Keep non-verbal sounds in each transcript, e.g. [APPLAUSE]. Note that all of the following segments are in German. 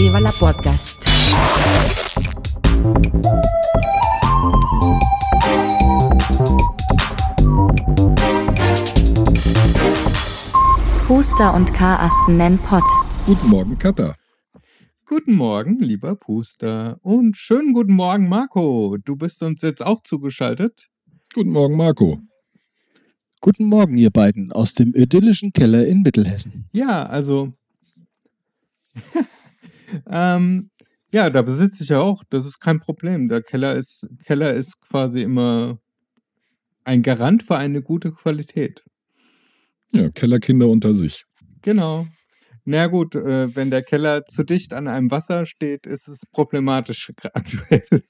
Viva la Podcast. Puster und Karasten nennen Pott. Guten Morgen, Katha. Guten Morgen, lieber Puster. Und schönen guten Morgen, Marco. Du bist uns jetzt auch zugeschaltet. Guten Morgen, Marco. Guten Morgen, ihr beiden, aus dem idyllischen Keller in Mittelhessen. Ja, also. [LAUGHS] ähm, ja, da besitze ich ja auch. Das ist kein Problem. Der Keller ist, Keller ist quasi immer ein Garant für eine gute Qualität. Ja, Kellerkinder unter sich. Genau. Na gut, äh, wenn der Keller zu dicht an einem Wasser steht, ist es problematisch [LAUGHS] aktuell.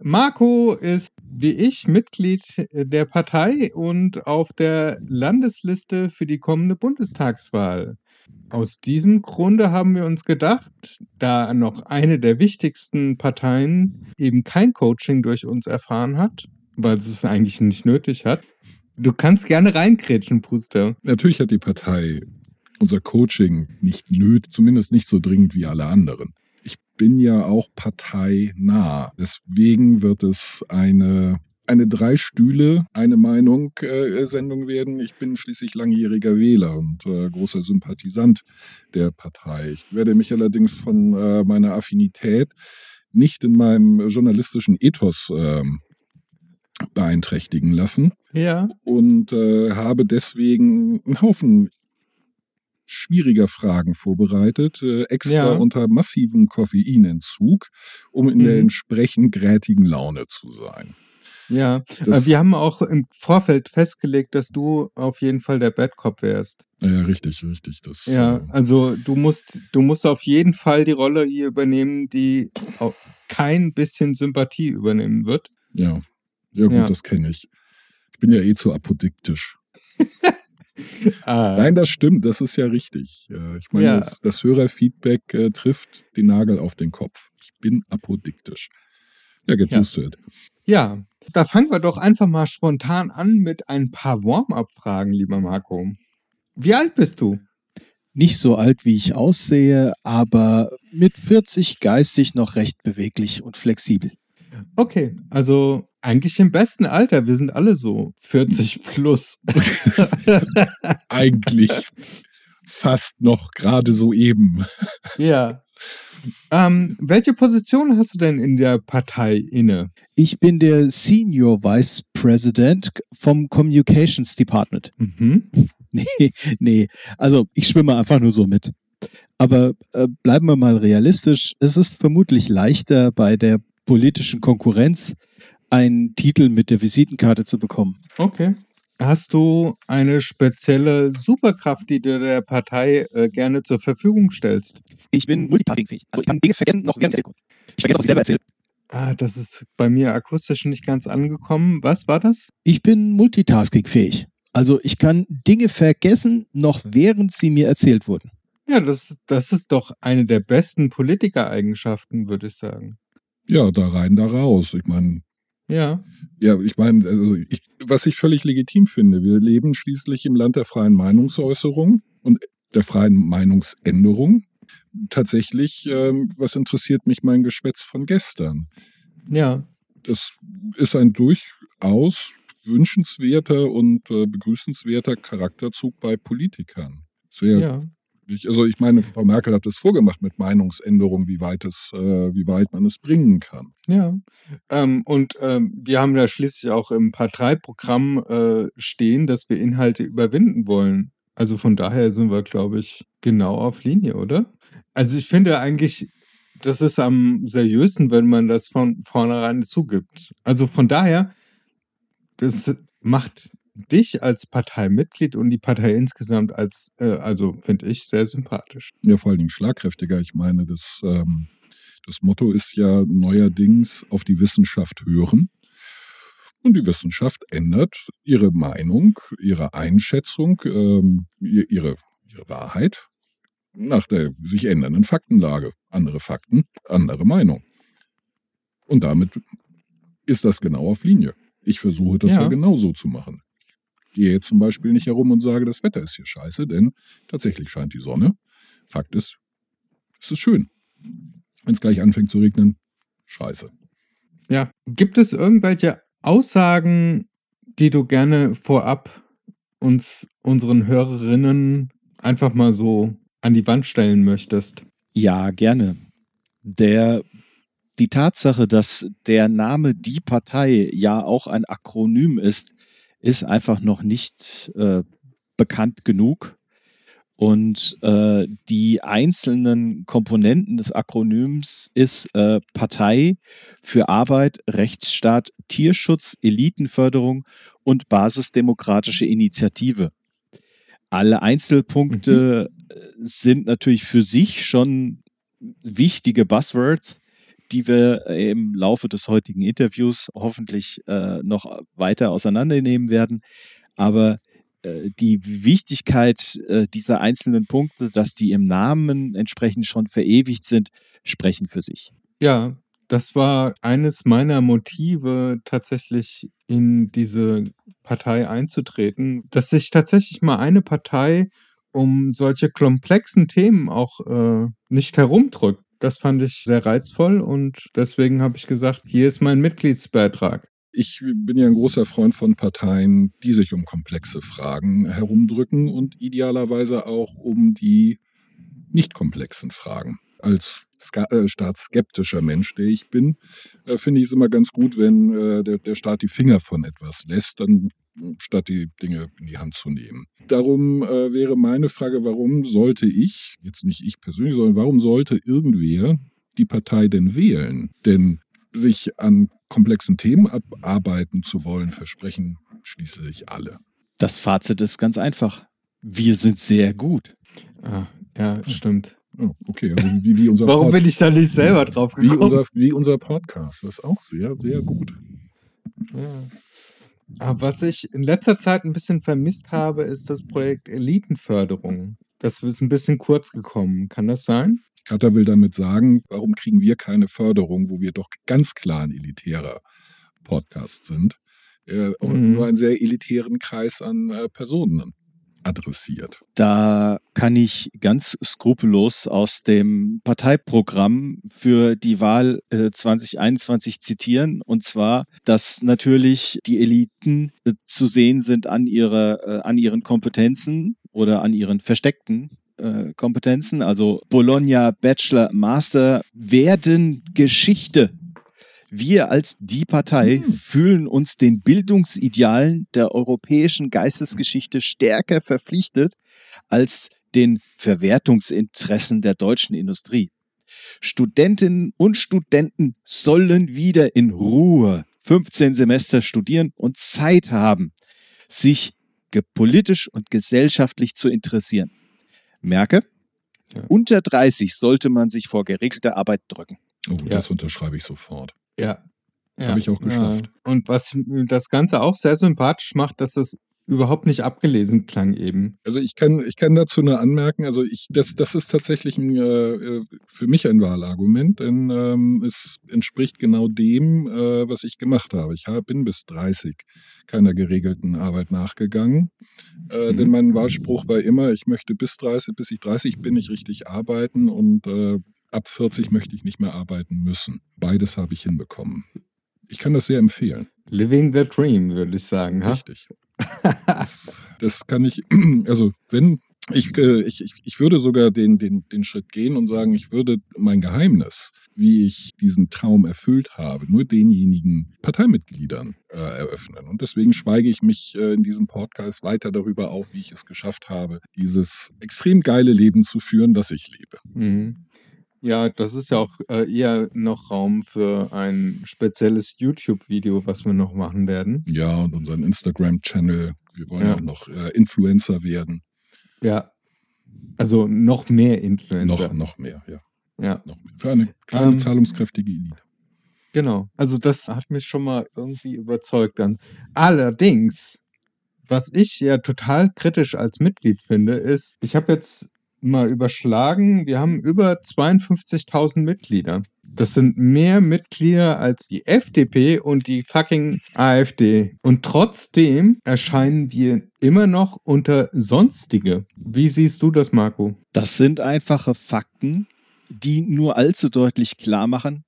Marco ist wie ich Mitglied der Partei und auf der Landesliste für die kommende Bundestagswahl. Aus diesem Grunde haben wir uns gedacht, da noch eine der wichtigsten Parteien eben kein Coaching durch uns erfahren hat, weil sie es eigentlich nicht nötig hat, Du kannst gerne reinkrätschen, Puster. Natürlich hat die Partei unser Coaching nicht nötig, zumindest nicht so dringend wie alle anderen. Ich bin ja auch parteinah. Deswegen wird es eine, eine drei Stühle, eine Meinung äh, Sendung werden. Ich bin schließlich langjähriger Wähler und äh, großer Sympathisant der Partei. Ich werde mich allerdings von äh, meiner Affinität nicht in meinem journalistischen Ethos ähm, beeinträchtigen lassen. Ja. Und äh, habe deswegen einen Haufen schwieriger Fragen vorbereitet, äh, extra ja. unter massivem Koffeinentzug, um in mhm. der entsprechend grätigen Laune zu sein. Ja, das, wir haben auch im Vorfeld festgelegt, dass du auf jeden Fall der Bad Cop wärst. Ja, richtig, richtig. Das, ja, äh, also du musst, du musst auf jeden Fall die Rolle hier übernehmen, die kein bisschen Sympathie übernehmen wird. Ja, ja gut, ja. das kenne ich. Ich bin ja eh zu apodiktisch. [LAUGHS] ah. Nein, das stimmt, das ist ja richtig. Ich meine, ja. das, das, Hörerfeedback äh, trifft den Nagel auf den Kopf. Ich bin apodiktisch. Ja, get ja. used to it. Ja, da fangen wir doch einfach mal spontan an mit ein paar Warm-up-Fragen, lieber Marco. Wie alt bist du? Nicht so alt, wie ich aussehe, aber mit 40 geistig noch recht beweglich und flexibel. Okay, also eigentlich im besten Alter. Wir sind alle so 40 [LAUGHS] plus. eigentlich [LAUGHS] fast noch gerade so eben. Ja. Ähm, welche Position hast du denn in der Partei inne? Ich bin der Senior Vice President vom Communications Department. Mhm. [LAUGHS] Nee, nee, also ich schwimme einfach nur so mit. Aber äh, bleiben wir mal realistisch. Es ist vermutlich leichter bei der politischen Konkurrenz einen Titel mit der Visitenkarte zu bekommen. Okay. Hast du eine spezielle Superkraft, die du der Partei äh, gerne zur Verfügung stellst? Ich bin multitaskingfähig. Also ich kann Dinge vergessen, noch während Ich vergesse, was ich selber erzähle. Ah, das ist bei mir akustisch nicht ganz angekommen. Was war das? Ich bin multitaskingfähig. Also ich kann Dinge vergessen, noch während sie mir erzählt wurden. Ja, das, das ist doch eine der besten Politikereigenschaften, würde ich sagen. Ja, da rein, da raus. Ich meine. Ja. Ja, ich meine, also ich, was ich völlig legitim finde, wir leben schließlich im Land der freien Meinungsäußerung und der freien Meinungsänderung. Tatsächlich, ähm, was interessiert mich mein Geschwätz von gestern? Ja. Das ist ein durchaus wünschenswerter und äh, begrüßenswerter Charakterzug bei Politikern. Sehr ja also ich meine, Frau Merkel hat es vorgemacht mit Meinungsänderung, wie weit es, äh, wie weit man es bringen kann. Ja. Ähm, und ähm, wir haben ja schließlich auch im Parteiprogramm äh, stehen, dass wir Inhalte überwinden wollen. Also von daher sind wir, glaube ich, genau auf Linie, oder? Also ich finde eigentlich, das ist am seriösen, wenn man das von vornherein zugibt. Also von daher, das macht dich als Parteimitglied und die Partei insgesamt als, äh, also finde ich, sehr sympathisch. Ja, vor allen Dingen schlagkräftiger. Ich meine, das, ähm, das Motto ist ja neuerdings auf die Wissenschaft hören. Und die Wissenschaft ändert ihre Meinung, ihre Einschätzung, ähm, ihre, ihre Wahrheit nach der sich ändernden Faktenlage. Andere Fakten, andere Meinung. Und damit ist das genau auf Linie. Ich versuche das ja, ja genauso zu machen gehe jetzt zum Beispiel nicht herum und sage, das Wetter ist hier scheiße, denn tatsächlich scheint die Sonne. Fakt ist, es ist schön. wenn es gleich anfängt zu regnen, scheiße. Ja, gibt es irgendwelche Aussagen, die du gerne vorab uns, unseren Hörerinnen, einfach mal so an die Wand stellen möchtest? Ja, gerne. Der, die Tatsache, dass der Name Die Partei ja auch ein Akronym ist, ist einfach noch nicht äh, bekannt genug. Und äh, die einzelnen Komponenten des Akronyms ist äh, Partei für Arbeit, Rechtsstaat, Tierschutz, Elitenförderung und basisdemokratische Initiative. Alle Einzelpunkte mhm. sind natürlich für sich schon wichtige Buzzwords, die wir im Laufe des heutigen Interviews hoffentlich äh, noch weiter auseinandernehmen werden. Aber äh, die Wichtigkeit äh, dieser einzelnen Punkte, dass die im Namen entsprechend schon verewigt sind, sprechen für sich. Ja, das war eines meiner Motive, tatsächlich in diese Partei einzutreten, dass sich tatsächlich mal eine Partei um solche komplexen Themen auch äh, nicht herumdrückt. Das fand ich sehr reizvoll und deswegen habe ich gesagt, hier ist mein Mitgliedsbeitrag ich bin ja ein großer Freund von Parteien, die sich um komplexe Fragen herumdrücken und idealerweise auch um die nicht komplexen Fragen. Als äh, staatsskeptischer Mensch, der ich bin, äh, finde ich es immer ganz gut, wenn äh, der, der Staat die Finger von etwas lässt, dann statt die Dinge in die Hand zu nehmen. Darum äh, wäre meine Frage, warum sollte ich, jetzt nicht ich persönlich, sondern warum sollte irgendwer die Partei denn wählen? Denn sich an komplexen Themen abarbeiten zu wollen, versprechen schließlich alle. Das Fazit ist ganz einfach. Wir sind sehr gut. Ah, ja, stimmt. Oh, okay, also wie, wie unser [LAUGHS] Warum Pod bin ich da nicht selber drauf gekommen? Wie unser, wie unser Podcast. Das ist auch sehr, sehr gut. Ja. Aber was ich in letzter Zeit ein bisschen vermisst habe, ist das Projekt Elitenförderung. Das ist ein bisschen kurz gekommen. Kann das sein? Katar will damit sagen, warum kriegen wir keine Förderung, wo wir doch ganz klar ein elitärer Podcast sind äh, und mhm. nur einen sehr elitären Kreis an äh, Personen adressiert. Da kann ich ganz skrupellos aus dem Parteiprogramm für die Wahl äh, 2021 zitieren. Und zwar, dass natürlich die Eliten äh, zu sehen sind an, ihrer, äh, an ihren Kompetenzen oder an ihren versteckten äh, Kompetenzen, also Bologna, Bachelor, Master, werden Geschichte. Wir als die Partei hm. fühlen uns den Bildungsidealen der europäischen Geistesgeschichte stärker verpflichtet als den Verwertungsinteressen der deutschen Industrie. Studentinnen und Studenten sollen wieder in Ruhe 15 Semester studieren und Zeit haben, sich politisch und gesellschaftlich zu interessieren merke, ja. unter 30 sollte man sich vor geregelter Arbeit drücken. Oh, ja. das unterschreibe ich sofort. Ja. ja. Habe ich auch geschafft. Und was das Ganze auch sehr sympathisch macht, dass es überhaupt nicht abgelesen klang eben. Also ich kann, ich kann dazu nur anmerken, also ich, das, das ist tatsächlich ein, äh, für mich ein Wahlargument, denn ähm, es entspricht genau dem, äh, was ich gemacht habe. Ich hab, bin bis 30 keiner geregelten Arbeit nachgegangen, äh, mhm. denn mein Wahlspruch war immer, ich möchte bis 30, bis ich 30 bin, ich richtig arbeiten und äh, ab 40 möchte ich nicht mehr arbeiten müssen. Beides habe ich hinbekommen. Ich kann das sehr empfehlen. Living the Dream, würde ich sagen. Richtig. Das, das kann ich, [CLEARS THROAT] also wenn ich, äh, ich, ich würde sogar den, den, den Schritt gehen und sagen, ich würde mein Geheimnis, wie ich diesen Traum erfüllt habe, nur denjenigen Parteimitgliedern äh, eröffnen. Und deswegen schweige ich mich äh, in diesem Podcast weiter darüber auf, wie ich es geschafft habe, dieses extrem geile Leben zu führen, das ich lebe. Mhm. Ja, das ist ja auch äh, eher noch Raum für ein spezielles YouTube-Video, was wir noch machen werden. Ja, und unseren Instagram-Channel. Wir wollen ja. auch noch äh, Influencer werden. Ja. Also noch mehr Influencer. Noch, noch mehr, ja. Ja. Noch mehr. Für eine kleine ähm, zahlungskräftige Elite. Genau. Also das hat mich schon mal irgendwie überzeugt dann. Allerdings, was ich ja total kritisch als Mitglied finde, ist, ich habe jetzt mal überschlagen, wir haben über 52.000 Mitglieder. Das sind mehr Mitglieder als die FDP und die fucking AfD. Und trotzdem erscheinen wir immer noch unter Sonstige. Wie siehst du das, Marco? Das sind einfache Fakten, die nur allzu deutlich klar machen,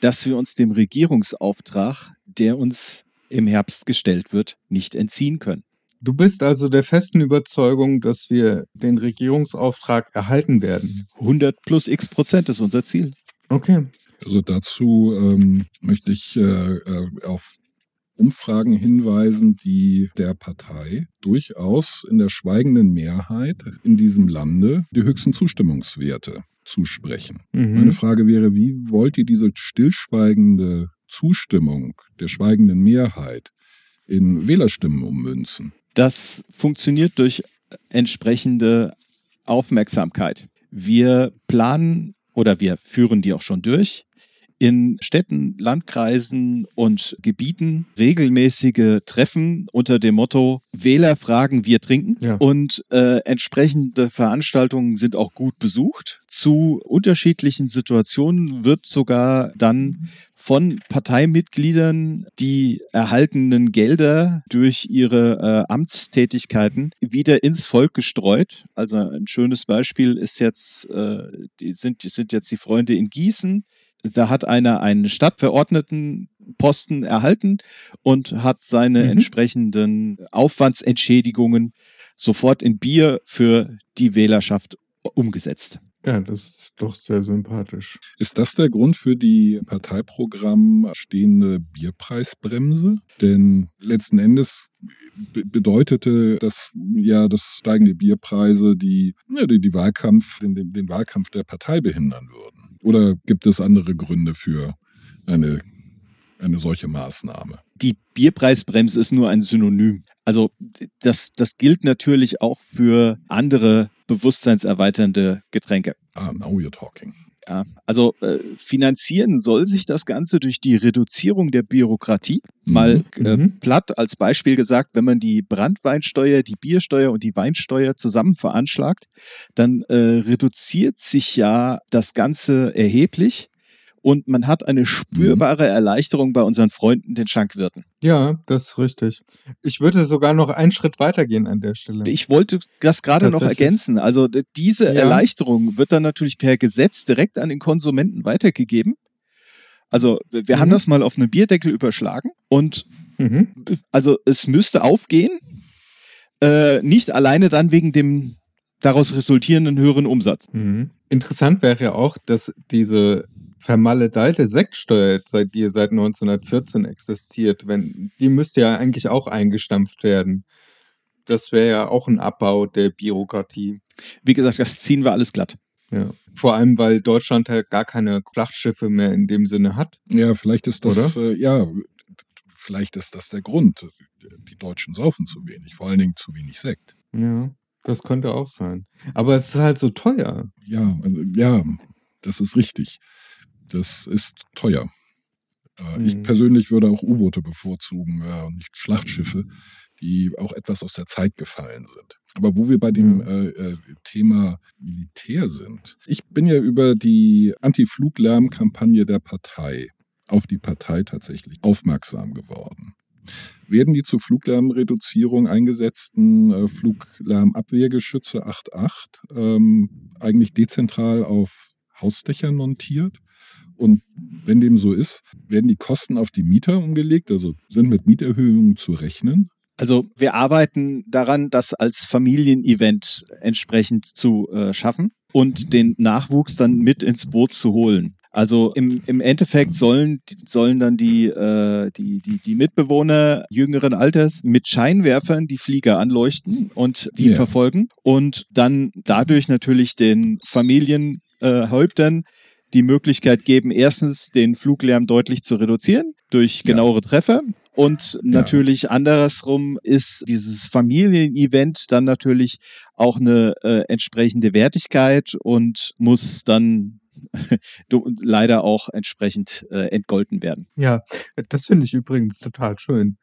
dass wir uns dem Regierungsauftrag, der uns im Herbst gestellt wird, nicht entziehen können. Du bist also der festen Überzeugung, dass wir den Regierungsauftrag erhalten werden. 100 plus x Prozent ist unser Ziel. Okay. Also dazu ähm, möchte ich äh, äh auf Umfragen hinweisen, die der Partei durchaus in der schweigenden Mehrheit in diesem Lande die höchsten Zustimmungswerte zusprechen. Mhm. Meine Frage wäre, wie wollt ihr diese stillschweigende Zustimmung der schweigenden Mehrheit in Wählerstimmen ummünzen? Das funktioniert durch entsprechende Aufmerksamkeit. Wir planen oder wir führen die auch schon durch in Städten, Landkreisen und Gebieten regelmäßige Treffen unter dem Motto Wähler fragen, wir trinken. Ja. Und äh, entsprechende Veranstaltungen sind auch gut besucht. Zu unterschiedlichen Situationen wird sogar dann von Parteimitgliedern die erhaltenen Gelder durch ihre äh, Amtstätigkeiten wieder ins Volk gestreut. Also ein schönes Beispiel ist jetzt, äh, die sind, die sind jetzt die Freunde in Gießen, da hat einer einen Stadtverordnetenposten erhalten und hat seine mhm. entsprechenden Aufwandsentschädigungen sofort in Bier für die Wählerschaft umgesetzt. Ja, das ist doch sehr sympathisch. Ist das der Grund für die Parteiprogramm stehende Bierpreisbremse? Denn letzten Endes bedeutete das ja, dass steigende Bierpreise die, ja, die, die Wahlkampf, den, den Wahlkampf der Partei behindern würden. Oder gibt es andere Gründe für eine, eine solche Maßnahme? Die Bierpreisbremse ist nur ein Synonym. Also das, das gilt natürlich auch für andere bewusstseinserweiternde Getränke. Ah, now you're talking. Ja, also äh, finanzieren soll sich das Ganze durch die Reduzierung der Bürokratie. Mhm. Mal äh, mhm. platt als Beispiel gesagt, wenn man die Brandweinsteuer, die Biersteuer und die Weinsteuer zusammen veranschlagt, dann äh, reduziert sich ja das Ganze erheblich und man hat eine spürbare mhm. Erleichterung bei unseren Freunden, den Schankwirten. Ja, das ist richtig. Ich würde sogar noch einen Schritt weitergehen an der Stelle. Ich wollte das gerade noch ergänzen. Also diese ja. Erleichterung wird dann natürlich per Gesetz direkt an den Konsumenten weitergegeben. Also wir mhm. haben das mal auf einen Bierdeckel überschlagen und mhm. also es müsste aufgehen, äh, nicht alleine dann wegen dem daraus resultierenden höheren Umsatz. Mhm. Interessant wäre ja auch, dass diese vermaledeite Sektsteuer, seit die seit 1914 existiert, wenn, die müsste ja eigentlich auch eingestampft werden. Das wäre ja auch ein Abbau der Bürokratie. Wie gesagt, das ziehen wir alles glatt. Ja. Vor allem, weil Deutschland ja gar keine Frachtschiffe mehr in dem Sinne hat. Ja, vielleicht ist das, äh, ja, vielleicht ist das der Grund. Die Deutschen saufen zu wenig, vor allen Dingen zu wenig Sekt. Ja, das könnte auch sein. Aber es ist halt so teuer. Ja, also, ja, das ist richtig das ist teuer. Äh, mhm. Ich persönlich würde auch U-Boote bevorzugen äh, und nicht Schlachtschiffe, die auch etwas aus der Zeit gefallen sind. Aber wo wir bei dem mhm. äh, äh, Thema Militär sind, ich bin ja über die Anti-Fluglärm-Kampagne der Partei auf die Partei tatsächlich aufmerksam geworden. Werden die zur Fluglärmreduzierung eingesetzten äh, Fluglärmabwehrgeschütze 8.8 ähm, eigentlich dezentral auf Hausdächern montiert? Und wenn dem so ist, werden die Kosten auf die Mieter umgelegt, also sind mit Mieterhöhungen zu rechnen? Also wir arbeiten daran, das als Familienevent entsprechend zu äh, schaffen und den Nachwuchs dann mit ins Boot zu holen. Also im, im Endeffekt sollen, sollen dann die, äh, die, die, die Mitbewohner jüngeren Alters mit Scheinwerfern die Flieger anleuchten und die yeah. verfolgen und dann dadurch natürlich den Familienhäuptern äh, die Möglichkeit geben, erstens den Fluglärm deutlich zu reduzieren durch genauere ja. Treffer. Und natürlich ja. andersrum ist dieses Familienevent dann natürlich auch eine äh, entsprechende Wertigkeit und muss dann [LAUGHS] leider auch entsprechend äh, entgolten werden. Ja, das finde ich übrigens total schön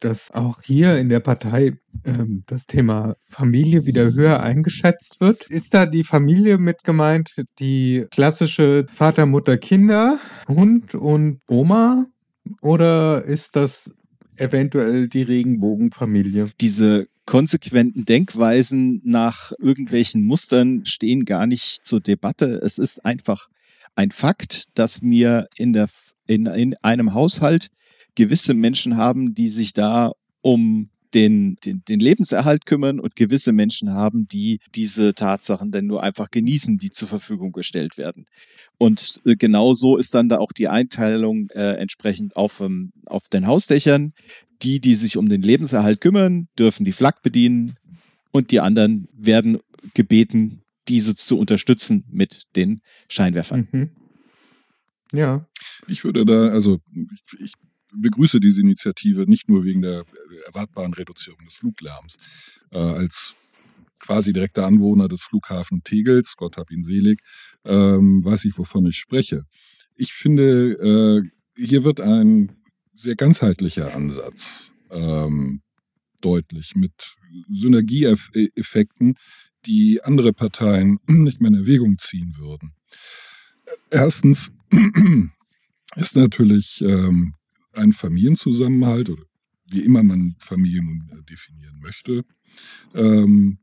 dass auch hier in der Partei ähm, das Thema Familie wieder höher eingeschätzt wird. Ist da die Familie mit gemeint, die klassische Vater, Mutter, Kinder, Hund und Oma? Oder ist das eventuell die Regenbogenfamilie? Diese konsequenten Denkweisen nach irgendwelchen Mustern stehen gar nicht zur Debatte. Es ist einfach ein Fakt, dass wir in, der, in, in einem Haushalt gewisse Menschen haben, die sich da um den, den, den Lebenserhalt kümmern und gewisse Menschen haben, die diese Tatsachen dann nur einfach genießen, die zur Verfügung gestellt werden. Und äh, genau so ist dann da auch die Einteilung äh, entsprechend auf, ähm, auf den Hausdächern. Die, die sich um den Lebenserhalt kümmern, dürfen die Flak bedienen und die anderen werden gebeten, diese zu unterstützen mit den Scheinwerfern. Mhm. Ja. Ich würde da, also ich, ich begrüße diese Initiative nicht nur wegen der erwartbaren Reduzierung des Fluglärms. Äh, als quasi direkter Anwohner des Flughafen Tegels, Gott hab ihn selig, ähm, weiß ich, wovon ich spreche. Ich finde, äh, hier wird ein sehr ganzheitlicher Ansatz ähm, deutlich mit Synergieeffekten, die andere Parteien [CLEARS THROAT] nicht mehr in Erwägung ziehen würden. Erstens [CLEARS THROAT] ist natürlich ähm, ein Familienzusammenhalt oder wie immer man Familien äh, definieren möchte, ähm,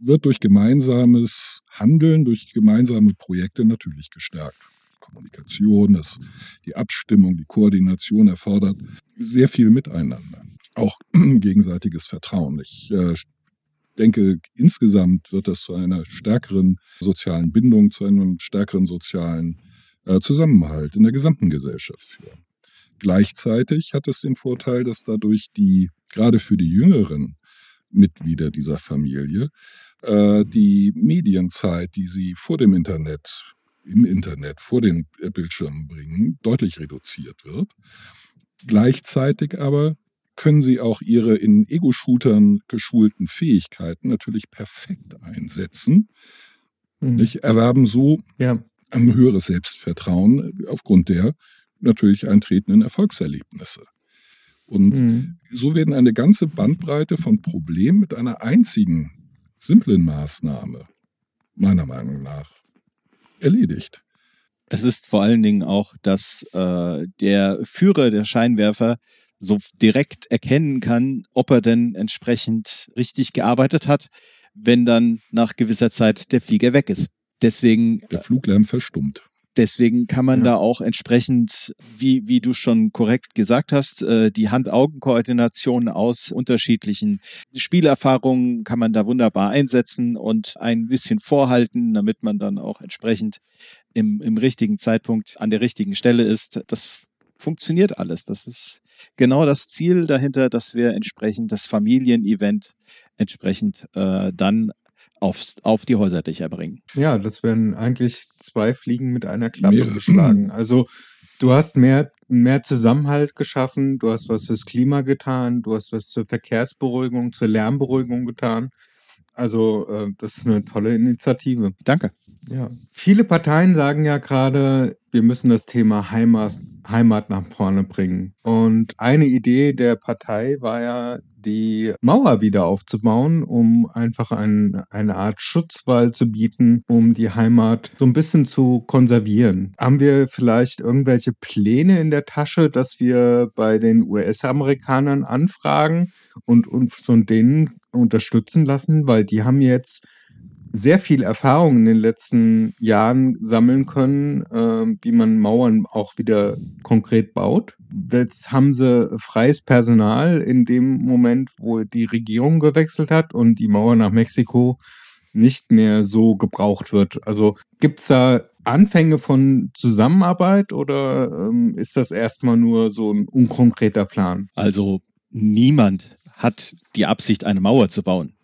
wird durch gemeinsames Handeln, durch gemeinsame Projekte natürlich gestärkt. Kommunikation, das, die Abstimmung, die Koordination erfordert sehr viel Miteinander, auch [CLEARS THROAT] gegenseitiges Vertrauen. Ich äh, denke, insgesamt wird das zu einer stärkeren sozialen Bindung, zu einem stärkeren sozialen äh, Zusammenhalt in der gesamten Gesellschaft führen. Gleichzeitig hat es den Vorteil, dass dadurch die, gerade für die jüngeren Mitglieder dieser Familie, äh, die Medienzeit, die sie vor dem Internet, im Internet, vor den Bildschirmen bringen, deutlich reduziert wird. Gleichzeitig aber können sie auch ihre in Ego-Shootern geschulten Fähigkeiten natürlich perfekt einsetzen. Mhm. Nicht? Erwerben so ja. ein höheres Selbstvertrauen aufgrund der natürlich eintretenden Erfolgserlebnisse. Und mhm. so werden eine ganze Bandbreite von Problemen mit einer einzigen simplen Maßnahme, meiner Meinung nach, erledigt. Es ist vor allen Dingen auch, dass äh, der Führer der Scheinwerfer so direkt erkennen kann, ob er denn entsprechend richtig gearbeitet hat, wenn dann nach gewisser Zeit der Flieger weg ist. Deswegen. Der Fluglärm verstummt. Deswegen kann man ja. da auch entsprechend, wie, wie du schon korrekt gesagt hast, äh, die Hand-Augen-Koordination aus unterschiedlichen Spielerfahrungen kann man da wunderbar einsetzen und ein bisschen vorhalten, damit man dann auch entsprechend im, im richtigen Zeitpunkt an der richtigen Stelle ist. Das funktioniert alles. Das ist genau das Ziel dahinter, dass wir entsprechend das Familienevent entsprechend äh, dann aufs, auf die Häuserdächer bringen. Ja, das werden eigentlich zwei Fliegen mit einer Klappe Mehr. geschlagen. Also du hast mehr, mehr Zusammenhalt geschaffen, du hast was fürs Klima getan, du hast was zur Verkehrsberuhigung, zur Lärmberuhigung getan. Also äh, das ist eine tolle Initiative. Danke. Ja. Viele Parteien sagen ja gerade, wir müssen das Thema Heimat, Heimat nach vorne bringen. Und eine Idee der Partei war ja, die Mauer wieder aufzubauen, um einfach ein, eine Art Schutzwall zu bieten, um die Heimat so ein bisschen zu konservieren. Haben wir vielleicht irgendwelche Pläne in der Tasche, dass wir bei den US-Amerikanern anfragen und uns von denen unterstützen lassen, weil die haben jetzt sehr viel Erfahrung in den letzten Jahren sammeln können, äh, wie man Mauern auch wieder konkret baut. Jetzt haben sie freies Personal in dem Moment, wo die Regierung gewechselt hat und die Mauer nach Mexiko nicht mehr so gebraucht wird. Also gibt es da Anfänge von Zusammenarbeit oder ähm, ist das erstmal nur so ein unkonkreter Plan? Also niemand hat die Absicht, eine Mauer zu bauen.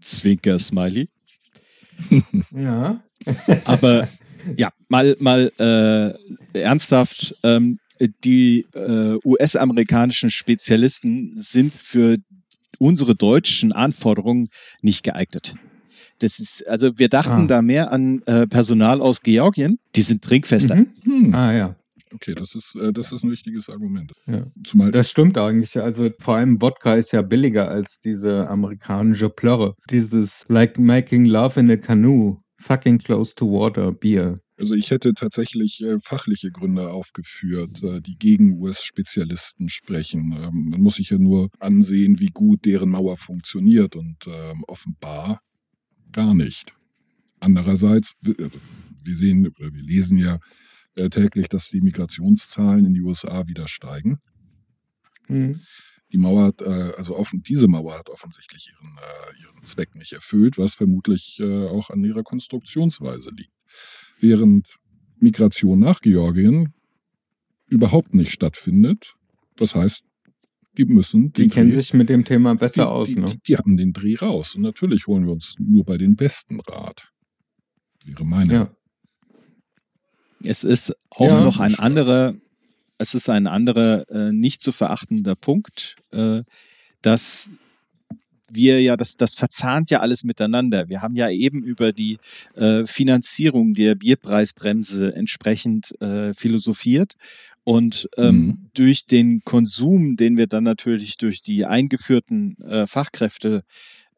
Zwinker Smiley. Ja. [LAUGHS] Aber ja, mal, mal äh, ernsthaft, ähm, die äh, US-amerikanischen Spezialisten sind für unsere deutschen Anforderungen nicht geeignet. Das ist, also wir dachten ah. da mehr an äh, Personal aus Georgien, die sind trinkfester. Mhm. Hm. Ah ja. Okay, das ist, äh, das ist ein wichtiges Argument. Ja. Zumal das stimmt eigentlich. Also vor allem Wodka ist ja billiger als diese amerikanische Plörre. Dieses like making love in a canoe, fucking close to water Bier. Also ich hätte tatsächlich äh, fachliche Gründe aufgeführt, äh, die gegen US-Spezialisten sprechen. Ähm, man muss sich ja nur ansehen, wie gut deren Mauer funktioniert und ähm, offenbar gar nicht. Andererseits, wir sehen, wir lesen ja äh, täglich, dass die Migrationszahlen in die USA wieder steigen. Mhm. Die Mauer, hat, äh, also offen, diese Mauer hat offensichtlich ihren, äh, ihren Zweck nicht erfüllt, was vermutlich äh, auch an ihrer Konstruktionsweise liegt. Während Migration nach Georgien überhaupt nicht stattfindet, das heißt, die müssen. Die kennen Dreh, sich mit dem Thema besser die, aus, die, ne? Die, die, haben den Dreh raus. Und natürlich holen wir uns nur bei den Besten Rat. Wäre meine. Ja. Es ist auch ja, noch ein anderer, es ist ein anderer äh, nicht zu verachtender Punkt, äh, dass wir ja, das, das verzahnt ja alles miteinander. Wir haben ja eben über die äh, Finanzierung der Bierpreisbremse entsprechend äh, philosophiert. Und ähm, mhm. durch den Konsum, den wir dann natürlich durch die eingeführten äh, Fachkräfte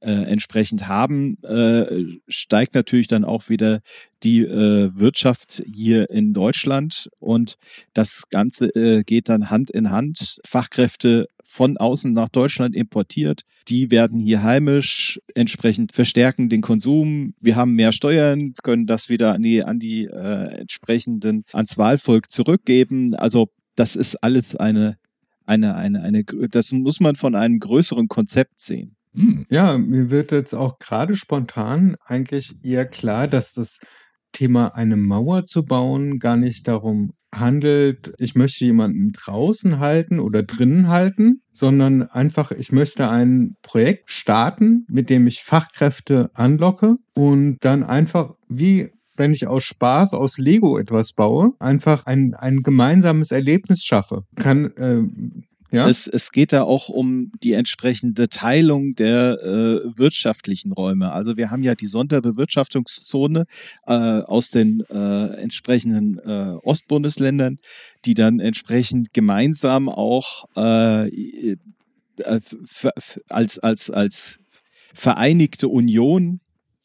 entsprechend haben, äh, steigt natürlich dann auch wieder die äh, Wirtschaft hier in Deutschland und das Ganze äh, geht dann Hand in Hand. Fachkräfte von außen nach Deutschland importiert. Die werden hier heimisch, entsprechend verstärken den Konsum. Wir haben mehr Steuern, können das wieder an die, an die äh, entsprechenden, ans Wahlvolk zurückgeben. Also das ist alles eine, eine, eine, eine, das muss man von einem größeren Konzept sehen. Hm. Ja, mir wird jetzt auch gerade spontan eigentlich eher klar, dass das Thema eine Mauer zu bauen gar nicht darum handelt, ich möchte jemanden draußen halten oder drinnen halten, sondern einfach, ich möchte ein Projekt starten, mit dem ich Fachkräfte anlocke und dann einfach wie wenn ich aus Spaß, aus Lego etwas baue, einfach ein, ein gemeinsames Erlebnis schaffe. Kann, äh, ja? Es, es geht da auch um die entsprechende Teilung der äh, wirtschaftlichen Räume. Also wir haben ja die Sonderbewirtschaftungszone äh, aus den äh, entsprechenden äh, Ostbundesländern, die dann entsprechend gemeinsam auch äh, äh, als, als, als Vereinigte Union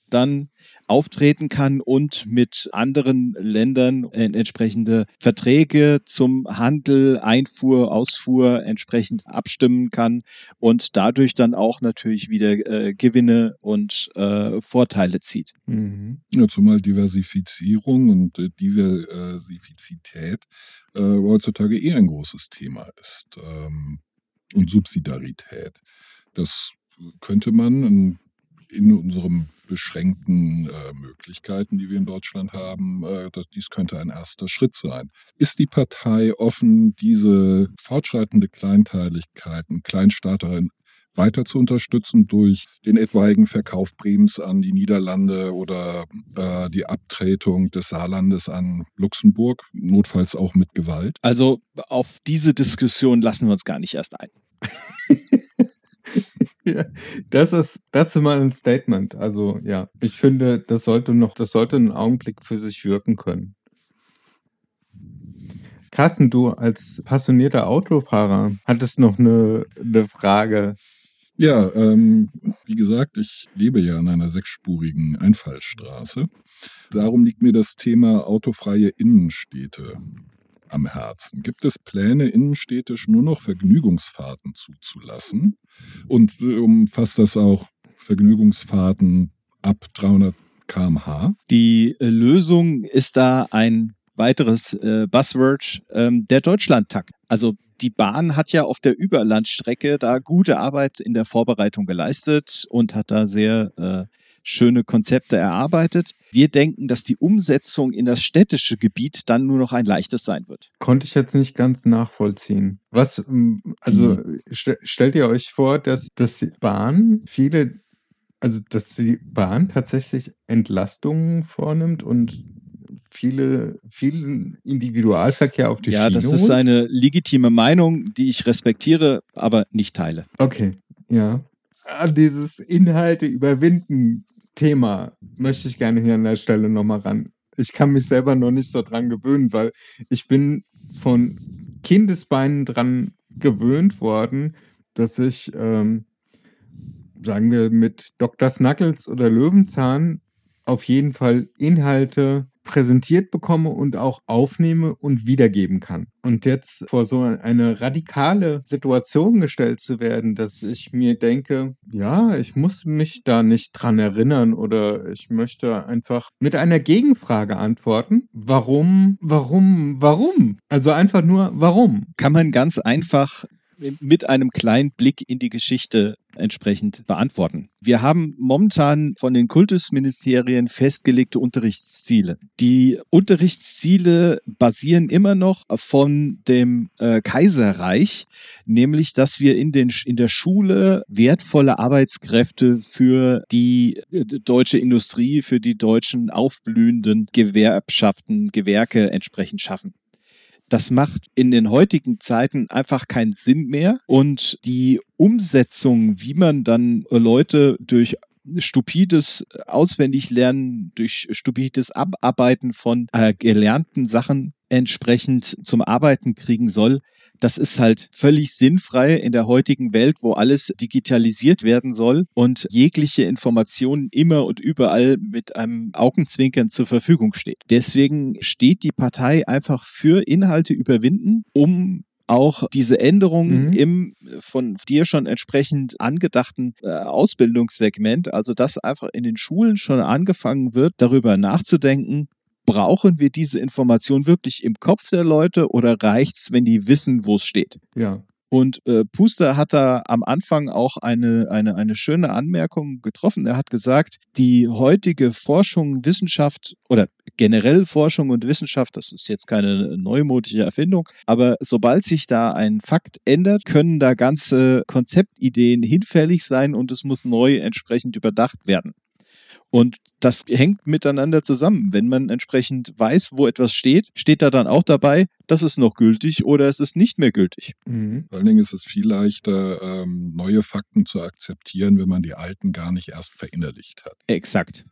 dann auftreten kann und mit anderen Ländern entsprechende Verträge zum Handel, Einfuhr, Ausfuhr entsprechend abstimmen kann und dadurch dann auch natürlich wieder äh, Gewinne und äh, Vorteile zieht. Mhm. Ja, zumal Diversifizierung und äh, Diversifizität äh, heutzutage eher ein großes Thema ist ähm, und Subsidiarität. Das könnte man in, in unserem beschränkten äh, Möglichkeiten, die wir in Deutschland haben, äh, das, dies könnte ein erster Schritt sein. Ist die Partei offen, diese fortschreitende Kleinteiligkeit Kleinstaaterin weiter zu unterstützen durch den etwaigen Verkauf Bremens an die Niederlande oder äh, die Abtretung des Saarlandes an Luxemburg, notfalls auch mit Gewalt? Also auf diese Diskussion lassen wir uns gar nicht erst ein. [LAUGHS] [LAUGHS] das ist, das ist mal ein Statement. Also ja, ich finde, das sollte noch, das sollte einen Augenblick für sich wirken können. Carsten, du als passionierter Autofahrer hattest noch eine, eine Frage. Ja, ähm, wie gesagt, ich lebe ja an einer sechsspurigen Einfallstraße. Darum liegt mir das Thema autofreie Innenstädte am Herzen. Gibt es Pläne, innenstädtisch nur noch Vergnügungsfahrten zuzulassen? Und äh, umfasst das auch Vergnügungsfahrten ab 300 km/h? Die äh, Lösung ist da ein weiteres äh, Buzzword, ähm, der Deutschlandtakt. Also die Bahn hat ja auf der Überlandstrecke da gute Arbeit in der Vorbereitung geleistet und hat da sehr äh, schöne Konzepte erarbeitet. Wir denken, dass die Umsetzung in das städtische Gebiet dann nur noch ein leichtes sein wird. Konnte ich jetzt nicht ganz nachvollziehen. Was, ähm, also mhm. st stellt ihr euch vor, dass, dass die Bahn viele, also dass die Bahn tatsächlich Entlastungen vornimmt und viele, vielen Individualverkehr auf die ja, Schiene Ja, das ist eine legitime Meinung, die ich respektiere, aber nicht teile. Okay, ja. Ah, dieses Inhalte überwinden Thema möchte ich gerne hier an der Stelle nochmal ran. Ich kann mich selber noch nicht so dran gewöhnen, weil ich bin von Kindesbeinen dran gewöhnt worden, dass ich, ähm, sagen wir, mit Dr. Snuggles oder Löwenzahn auf jeden Fall Inhalte präsentiert bekomme und auch aufnehme und wiedergeben kann. Und jetzt vor so eine radikale Situation gestellt zu werden, dass ich mir denke, ja, ich muss mich da nicht dran erinnern oder ich möchte einfach mit einer Gegenfrage antworten. Warum, warum, warum? Also einfach nur, warum? Kann man ganz einfach mit einem kleinen Blick in die Geschichte entsprechend beantworten. Wir haben momentan von den Kultusministerien festgelegte Unterrichtsziele. Die Unterrichtsziele basieren immer noch von dem äh, Kaiserreich, nämlich dass wir in, den, in der Schule wertvolle Arbeitskräfte für die äh, deutsche Industrie, für die deutschen aufblühenden Gewerbschaften, Gewerke entsprechend schaffen. Das macht in den heutigen Zeiten einfach keinen Sinn mehr. Und die Umsetzung, wie man dann Leute durch stupides Auswendiglernen, durch stupides Abarbeiten von äh, gelernten Sachen entsprechend zum Arbeiten kriegen soll, das ist halt völlig sinnfrei in der heutigen Welt, wo alles digitalisiert werden soll und jegliche Informationen immer und überall mit einem Augenzwinkern zur Verfügung steht. Deswegen steht die Partei einfach für Inhalte überwinden, um auch diese Änderungen mhm. im von dir schon entsprechend angedachten äh, Ausbildungssegment, also dass einfach in den Schulen schon angefangen wird, darüber nachzudenken, brauchen wir diese Information wirklich im Kopf der Leute oder reicht es, wenn die wissen, wo es steht? Ja. Und äh, Puster hat da am Anfang auch eine, eine, eine schöne Anmerkung getroffen. Er hat gesagt, die heutige Forschung, Wissenschaft oder generell Forschung und Wissenschaft, das ist jetzt keine neumodische Erfindung, aber sobald sich da ein Fakt ändert, können da ganze Konzeptideen hinfällig sein und es muss neu entsprechend überdacht werden. Und das hängt miteinander zusammen. Wenn man entsprechend weiß, wo etwas steht, steht da dann auch dabei, das ist noch gültig oder es ist nicht mehr gültig. Mhm. Vor allen Dingen ist es viel leichter, ähm, neue Fakten zu akzeptieren, wenn man die alten gar nicht erst verinnerlicht hat. Exakt.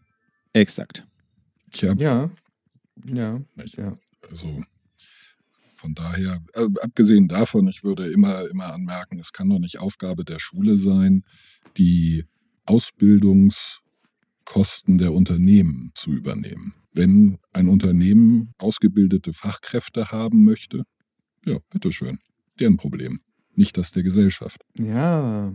Exakt. Tja. Ja. Ja. ja. Also von daher, äh, abgesehen davon, ich würde immer, immer anmerken, es kann doch nicht Aufgabe der Schule sein, die Ausbildungs- Kosten der Unternehmen zu übernehmen. Wenn ein Unternehmen ausgebildete Fachkräfte haben möchte, ja, bitteschön, deren Problem, nicht das der Gesellschaft. Ja,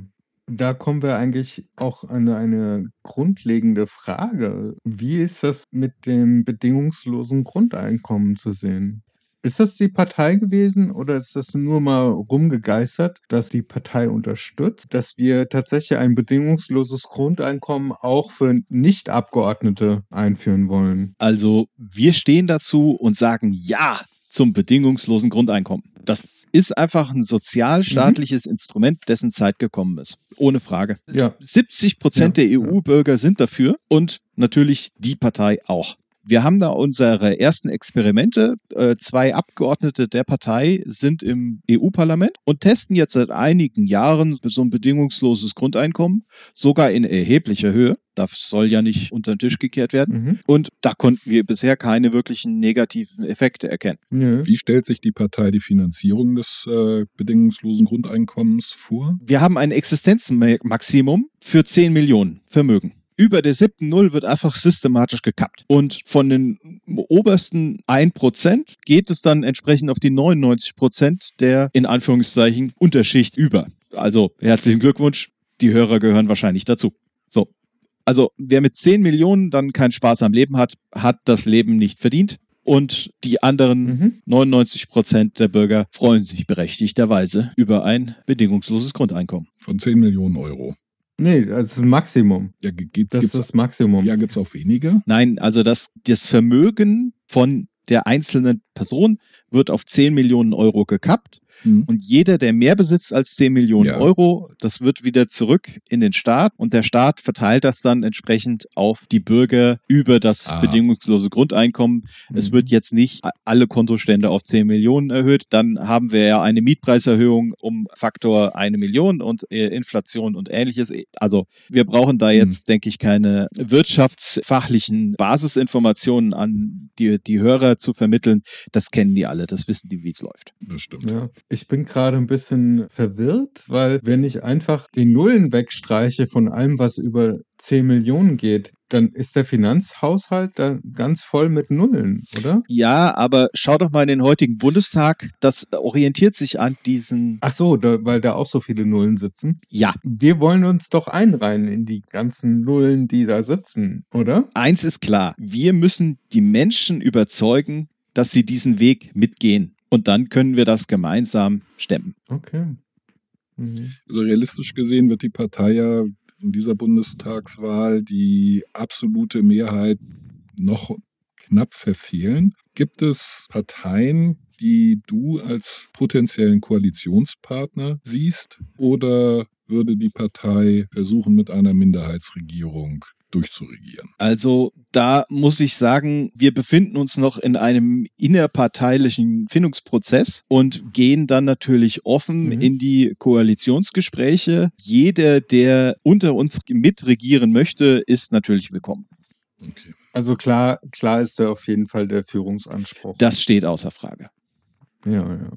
da kommen wir eigentlich auch an eine grundlegende Frage. Wie ist das mit dem bedingungslosen Grundeinkommen zu sehen? Ist das die Partei gewesen oder ist das nur mal rumgegeistert, dass die Partei unterstützt, dass wir tatsächlich ein bedingungsloses Grundeinkommen auch für Nichtabgeordnete einführen wollen? Also wir stehen dazu und sagen Ja zum bedingungslosen Grundeinkommen. Das ist einfach ein sozialstaatliches mhm. Instrument, dessen Zeit gekommen ist. Ohne Frage. Ja. 70 Prozent ja. der EU-Bürger sind dafür und natürlich die Partei auch. Wir haben da unsere ersten Experimente. Äh, zwei Abgeordnete der Partei sind im EU-Parlament und testen jetzt seit einigen Jahren so ein bedingungsloses Grundeinkommen, sogar in erheblicher Höhe. Das soll ja nicht unter den Tisch gekehrt werden. Mhm. Und da konnten wir bisher keine wirklichen negativen Effekte erkennen. Nö. Wie stellt sich die Partei die Finanzierung des äh, bedingungslosen Grundeinkommens vor? Wir haben ein Existenzmaximum für 10 Millionen Vermögen über der siebten Null wird einfach systematisch gekappt. Und von den obersten 1% geht es dann entsprechend auf die 99% der in Anführungszeichen Unterschicht über. Also herzlichen Glückwunsch, die Hörer gehören wahrscheinlich dazu. So. Also wer mit 10 Millionen dann keinen Spaß am Leben hat, hat das Leben nicht verdient. Und die anderen mhm. 99 Prozent der Bürger freuen sich berechtigterweise über ein bedingungsloses Grundeinkommen. Von 10 Millionen Euro. Nee, das ist ein Maximum. Ja, gibt, das ist das Maximum. Ja, gibt es auch weniger? Nein, also das, das Vermögen von der einzelnen Person wird auf 10 Millionen Euro gekappt Mhm. Und jeder, der mehr besitzt als 10 Millionen ja. Euro, das wird wieder zurück in den Staat und der Staat verteilt das dann entsprechend auf die Bürger über das ah. bedingungslose Grundeinkommen. Mhm. Es wird jetzt nicht alle Kontostände auf 10 Millionen erhöht. Dann haben wir ja eine Mietpreiserhöhung um Faktor eine Million und äh, Inflation und ähnliches. Also wir brauchen da jetzt, mhm. denke ich, keine wirtschaftsfachlichen Basisinformationen an die, die Hörer zu vermitteln. Das kennen die alle, das wissen die, wie es läuft. Das stimmt. Ja. Ich bin gerade ein bisschen verwirrt, weil wenn ich einfach die Nullen wegstreiche von allem, was über 10 Millionen geht, dann ist der Finanzhaushalt da ganz voll mit Nullen, oder? Ja, aber schau doch mal in den heutigen Bundestag. Das orientiert sich an diesen. Ach so, da, weil da auch so viele Nullen sitzen. Ja. Wir wollen uns doch einreihen in die ganzen Nullen, die da sitzen, oder? Eins ist klar. Wir müssen die Menschen überzeugen, dass sie diesen Weg mitgehen. Und dann können wir das gemeinsam stemmen. Okay. Mhm. Also realistisch gesehen wird die Partei ja in dieser Bundestagswahl die absolute Mehrheit noch knapp verfehlen. Gibt es Parteien, die du als potenziellen Koalitionspartner siehst? Oder würde die Partei versuchen, mit einer Minderheitsregierung durchzuregieren. Also da muss ich sagen, wir befinden uns noch in einem innerparteilichen Findungsprozess und gehen dann natürlich offen mhm. in die Koalitionsgespräche. Jeder, der unter uns mitregieren möchte, ist natürlich willkommen. Okay. Also klar, klar ist da auf jeden Fall der Führungsanspruch. Das steht außer Frage. Ja, ja.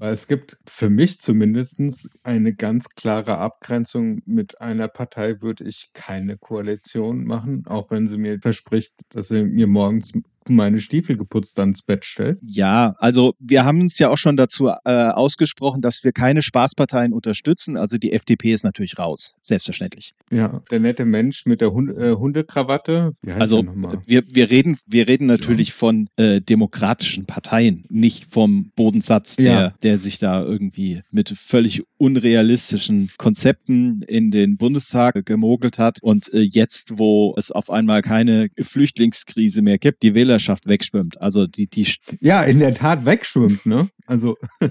Weil es gibt für mich zumindest eine ganz klare Abgrenzung. Mit einer Partei würde ich keine Koalition machen, auch wenn sie mir verspricht, dass sie mir morgens meine Stiefel geputzt ans Bett stellt. Ja, also wir haben uns ja auch schon dazu äh, ausgesprochen, dass wir keine Spaßparteien unterstützen. Also die FDP ist natürlich raus, selbstverständlich. Ja, der nette Mensch mit der Hund äh, Hundekrawatte. also wir, wir reden, wir reden natürlich ja. von äh, demokratischen Parteien, nicht vom Bodensatz, der, ja. der sich da irgendwie mit völlig unrealistischen Konzepten in den Bundestag gemogelt hat. Und äh, jetzt, wo es auf einmal keine Flüchtlingskrise mehr gibt, die Wähler Wählerschaft wegschwimmt. Also die, die ja, in der Tat wegschwimmt, ne? Also. [LAUGHS]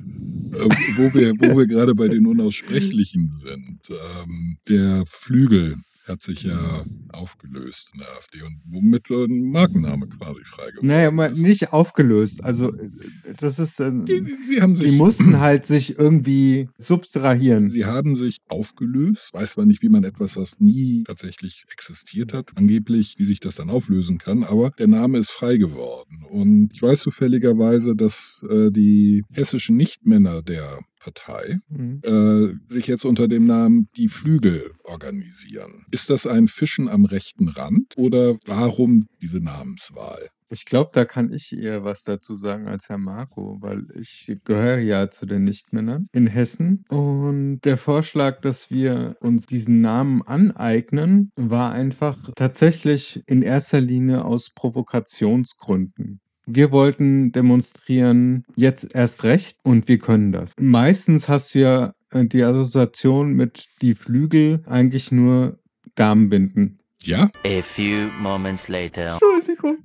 Äh, wo wir, wo wir gerade bei den Unaussprechlichen sind. Ähm, der Flügel hat sich ja aufgelöst in der AfD und womit ein Markenname quasi freigegeben Naja, mal nicht aufgelöst. Also äh, das ist. Äh, die, sie haben sich, die mussten [CLEARS THROAT] halt sich irgendwie subtrahieren. Sie haben sich aufgelöst. Weiß zwar nicht, wie man etwas, was nie tatsächlich existiert hat, angeblich, wie sich das dann auflösen kann, aber der Name ist frei geworden. Und ich weiß zufälligerweise, dass äh, die hessischen Nichtmänner der Partei mhm. äh, sich jetzt unter dem Namen Die Flügel organisieren. Ist das ein Fischen am rechten Rand oder warum diese Namenswahl? Ich glaube, da kann ich eher was dazu sagen als Herr Marco, weil ich gehöre ja zu den Nichtmännern in Hessen. Und der Vorschlag, dass wir uns diesen Namen aneignen, war einfach tatsächlich in erster Linie aus Provokationsgründen. Wir wollten demonstrieren, jetzt erst recht und wir können das. Meistens hast du ja äh, die Assoziation mit die Flügel eigentlich nur Damenbinden. Ja? A few moments later. Entschuldigung.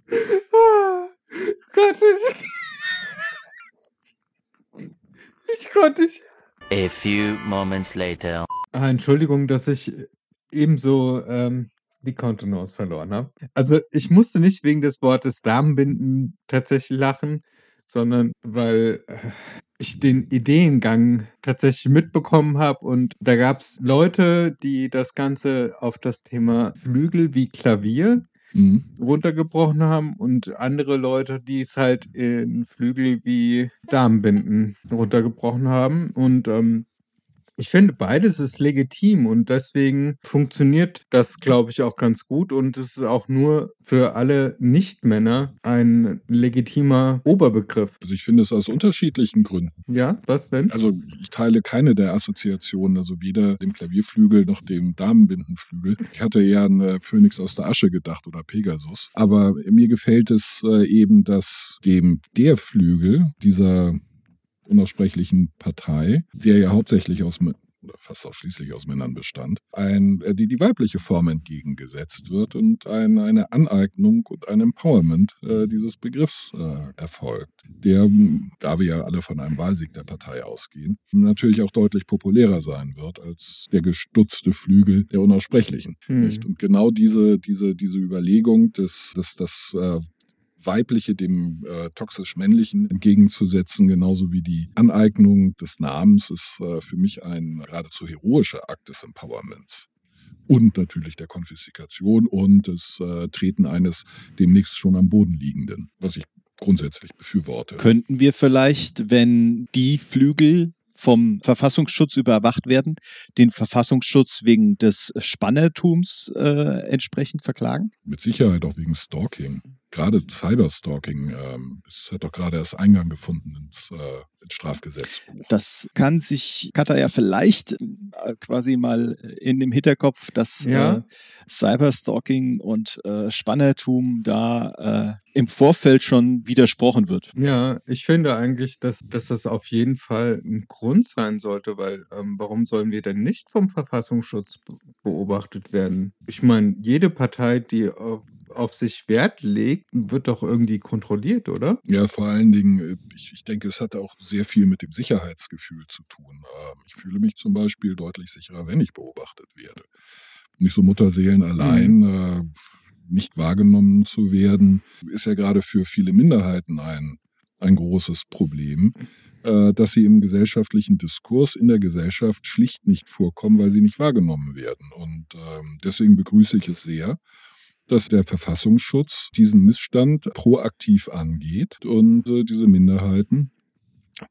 Ah, Gott, ich, [LAUGHS] ich konnte nicht. A few moments later. Ah, Entschuldigung, dass ich ebenso ähm, die Kontenance verloren habe. Also ich musste nicht wegen des Wortes Damenbinden tatsächlich lachen, sondern weil äh, ich den Ideengang tatsächlich mitbekommen habe und da gab es Leute, die das Ganze auf das Thema Flügel wie Klavier mhm. runtergebrochen haben und andere Leute, die es halt in Flügel wie Damenbinden runtergebrochen haben und ähm, ich finde, beides ist legitim und deswegen funktioniert das, glaube ich, auch ganz gut und es ist auch nur für alle Nichtmänner ein legitimer Oberbegriff. Also ich finde es aus unterschiedlichen Gründen. Ja, was denn? Also ich teile keine der Assoziationen, also weder dem Klavierflügel noch dem Damenbindenflügel. Ich hatte eher an äh, Phönix aus der Asche gedacht oder Pegasus. Aber mir gefällt es äh, eben, dass dem der Flügel dieser unaussprechlichen Partei, der ja hauptsächlich aus oder fast ausschließlich aus Männern bestand, ein, äh, die, die weibliche Form entgegengesetzt wird und ein, eine Aneignung und ein Empowerment äh, dieses Begriffs äh, erfolgt, der, da wir ja alle von einem Wahlsieg der Partei ausgehen, natürlich auch deutlich populärer sein wird als der gestutzte Flügel der Unaussprechlichen. Mhm. Und genau diese, diese, diese Überlegung, dass, dass das äh, Weibliche dem äh, toxisch-männlichen entgegenzusetzen, genauso wie die Aneignung des Namens ist äh, für mich ein geradezu heroischer Akt des Empowerments. Und natürlich der Konfiskation und das äh, Treten eines demnächst schon am Boden liegenden, was ich grundsätzlich befürworte. Könnten wir vielleicht, wenn die Flügel vom Verfassungsschutz überwacht werden, den Verfassungsschutz wegen des Spannertums äh, entsprechend verklagen? Mit Sicherheit auch wegen Stalking. Gerade Cyberstalking ähm, es hat doch gerade erst Eingang gefunden ins, äh, ins Strafgesetzbuch. Das kann sich Katar ja vielleicht äh, quasi mal in dem Hinterkopf, dass Ja. äh, Cyberstalking und äh, Spannertum da äh, im Vorfeld schon widersprochen wird. Ja, ich finde eigentlich, dass, dass das auf jeden Fall ein Grund sein sollte, weil ähm, warum sollen wir denn nicht vom Verfassungsschutz be beobachtet werden? Ich meine, jede Partei, die auf, sich Wert legt, wird doch irgendwie kontrolliert, oder? Ja, vor allen Dingen, äh, ich, ich denke, es hat auch sehr viel mit dem Sicherheitsgefühl zu tun. Ähm, Ich fühle mich zum Beispiel deutlich sicherer, wenn ich beobachtet werde. Nicht so Mutterseelen allein, äh, nicht wahrgenommen zu werden, ist ja gerade für viele Minderheiten ein, ein großes Problem, äh, dass sie im gesellschaftlichen Diskurs in der Gesellschaft schlicht nicht vorkommen, weil sie nicht wahrgenommen werden. Und ähm, deswegen begrüße ich es sehr, dass der Verfassungsschutz diesen Missstand proaktiv angeht und äh, diese Minderheiten,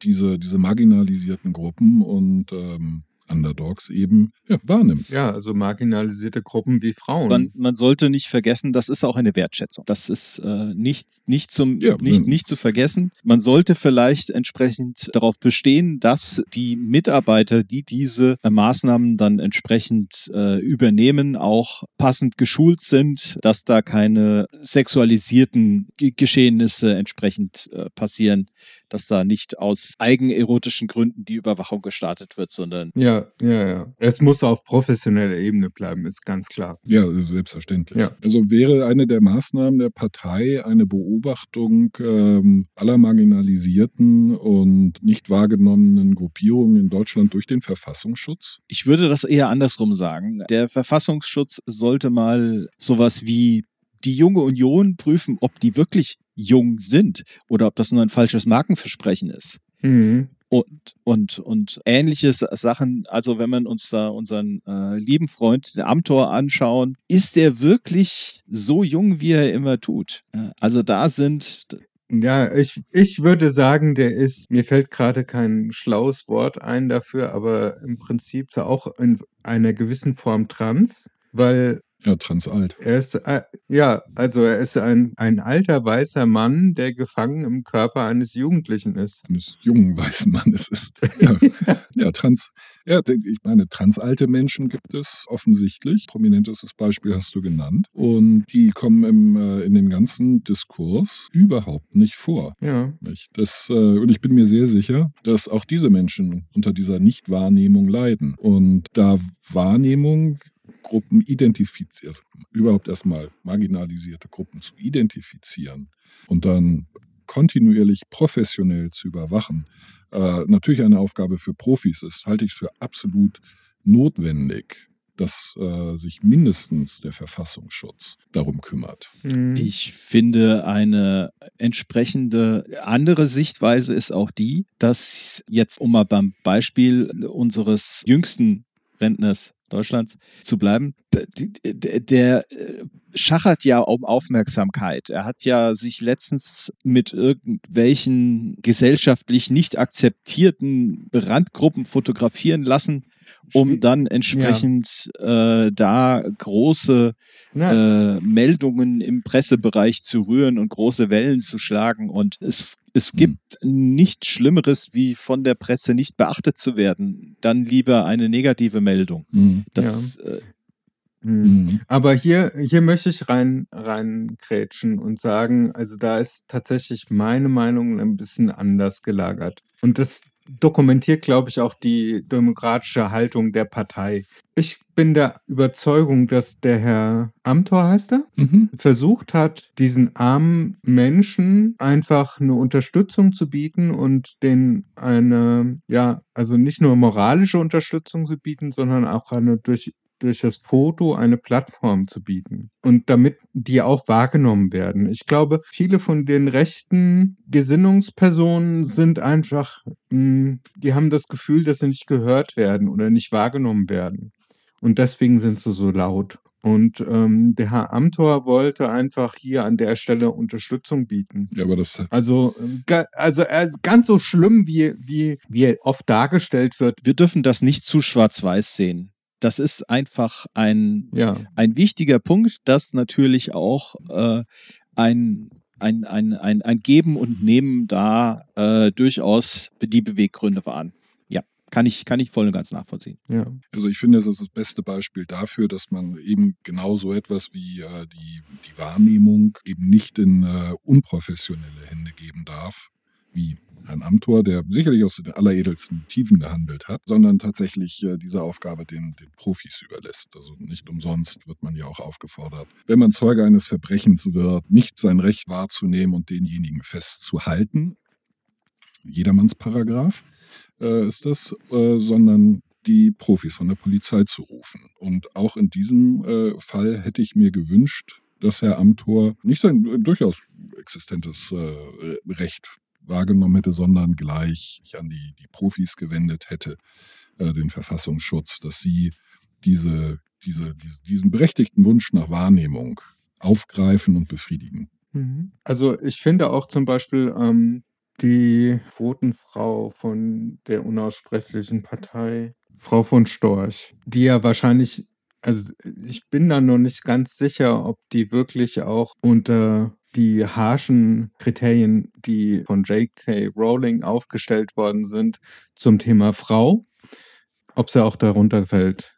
diese, diese marginalisierten Gruppen und ähm, Underdogs eben ja, wahrnimmt. Ja, also marginalisierte Gruppen wie Frauen. Man, man sollte nicht vergessen, das ist auch eine Wertschätzung. Das ist äh, nicht, nicht, zum, Ja, nicht, nicht zu vergessen. Man sollte vielleicht entsprechend darauf bestehen, dass die Mitarbeiter, die diese äh, Maßnahmen dann entsprechend äh, übernehmen, auch passend geschult sind, dass da keine sexualisierten Ge- Geschehnisse entsprechend äh, passieren, dass da nicht aus eigenerotischen Gründen die Überwachung gestartet wird, sondern ja, ja, ja. Es muss auf professioneller Ebene bleiben, ist ganz klar. Ja, selbstverständlich. Ja. Also wäre eine der Maßnahmen der Partei eine Beobachtung ähm, aller marginalisierten und nicht wahrgenommenen Gruppierungen in Deutschland durch den Verfassungsschutz? Ich würde das eher andersrum sagen. Der Verfassungsschutz sollte mal sowas wie die junge Union prüfen, ob die wirklich jung sind oder ob das nur ein falsches Markenversprechen ist. Mhm. Und, und, und ähnliche Sachen, also wenn man uns da unseren äh, lieben Freund, den Amtor, anschauen, ist der wirklich so jung, wie er immer tut? Also da sind, Ja, ich, ich würde sagen, der ist, mir fällt gerade kein schlaues Wort ein dafür, aber im Prinzip auch in einer gewissen Form trans, weil Ja, transalt. er ist, äh, ja, also er ist ein, ein alter weißer Mann, der gefangen im Körper eines Jugendlichen ist. Eines jungen weißen Mannes ist. Ja, [LAUGHS] ja trans. Ja, ich meine, transalte Menschen gibt es offensichtlich. Prominentestes Beispiel hast du genannt. Und die kommen im, äh, in dem ganzen Diskurs überhaupt nicht vor. Ja, Nicht? Das, äh, und ich bin mir sehr sicher, dass auch diese Menschen unter dieser Nichtwahrnehmung leiden. Und da Wahrnehmung Gruppen identifizieren, also überhaupt erstmal marginalisierte Gruppen zu identifizieren und dann kontinuierlich professionell zu überwachen, äh, natürlich eine Aufgabe für Profis ist, halte ich es für absolut notwendig, dass äh, sich mindestens der Verfassungsschutz darum kümmert. Mhm. Ich finde, eine entsprechende andere Sichtweise ist auch die, dass jetzt, um mal beim Beispiel unseres jüngsten Rentners Deutschlands zu bleiben, der äh, schachert ja um Aufmerksamkeit. Er hat ja sich letztens mit irgendwelchen gesellschaftlich nicht akzeptierten Randgruppen fotografieren lassen, um dann entsprechend äh, da große äh, Meldungen im Pressebereich zu rühren und große Wellen zu schlagen. Und es, es Hm. gibt nichts Schlimmeres, wie von der Presse nicht beachtet zu werden. Dann lieber eine negative Meldung. Mhm. Das, äh, mhm. Mhm. Aber hier, hier möchte ich rein, rein grätschen und sagen, also da ist tatsächlich meine Meinung ein bisschen anders gelagert. Und das dokumentiert, glaube ich, auch die demokratische Haltung der Partei. Ich bin der Überzeugung, dass der Herr Amthor heißt er, Mhm. versucht hat, diesen armen Menschen einfach eine Unterstützung zu bieten und denen eine, ja, also nicht nur moralische Unterstützung zu bieten, sondern auch eine durch durch das Foto eine Plattform zu bieten und damit die auch wahrgenommen werden. Ich glaube, viele von den rechten Gesinnungspersonen sind einfach, mh, die haben das Gefühl, dass sie nicht gehört werden oder nicht wahrgenommen werden. Und deswegen sind sie so laut. Und ähm, der Herr Amthor wollte einfach hier an der Stelle Unterstützung bieten. Ja, aber das. Also, ga, also äh, ganz so schlimm, wie, wie, wie oft dargestellt wird. Wir dürfen das nicht zu schwarz-weiß sehen. Das ist einfach ein, Ja. ein wichtiger Punkt, dass natürlich auch äh, ein, ein, ein, ein, ein Geben und Nehmen da äh, durchaus die Beweggründe waren. Ja, kann ich, kann ich voll und ganz nachvollziehen. Ja. Also ich finde, das ist das beste Beispiel dafür, dass man eben genau so etwas wie äh, die, die Wahrnehmung eben nicht in äh, unprofessionelle Hände geben darf, wie Herrn Amthor, der sicherlich aus den alleredelsten Tiefen gehandelt hat, sondern tatsächlich äh, diese Aufgabe den, den Profis überlässt. Also nicht umsonst wird man ja auch aufgefordert, wenn man Zeuge eines Verbrechens wird, nicht sein Recht wahrzunehmen und denjenigen festzuhalten. Jedermanns Paragraph äh, ist das, äh, sondern die Profis von der Polizei zu rufen. Und auch in diesem äh, Fall hätte ich mir gewünscht, dass Herr Amthor nicht sein äh, durchaus existentes äh, Recht wahrgenommen hätte, sondern gleich sich an die, die Profis gewendet hätte, äh, den Verfassungsschutz, dass sie diese, diese, diese, diesen berechtigten Wunsch nach Wahrnehmung aufgreifen und befriedigen. Mhm. Also ich finde auch zum Beispiel ähm, die Quotenfrau von der unaussprechlichen Partei, Frau von Storch, die ja wahrscheinlich, also ich bin da noch nicht ganz sicher, ob die wirklich auch unter die harschen Kriterien, die von J.K. Rowling aufgestellt worden sind zum Thema Frau, ob sie auch darunter fällt.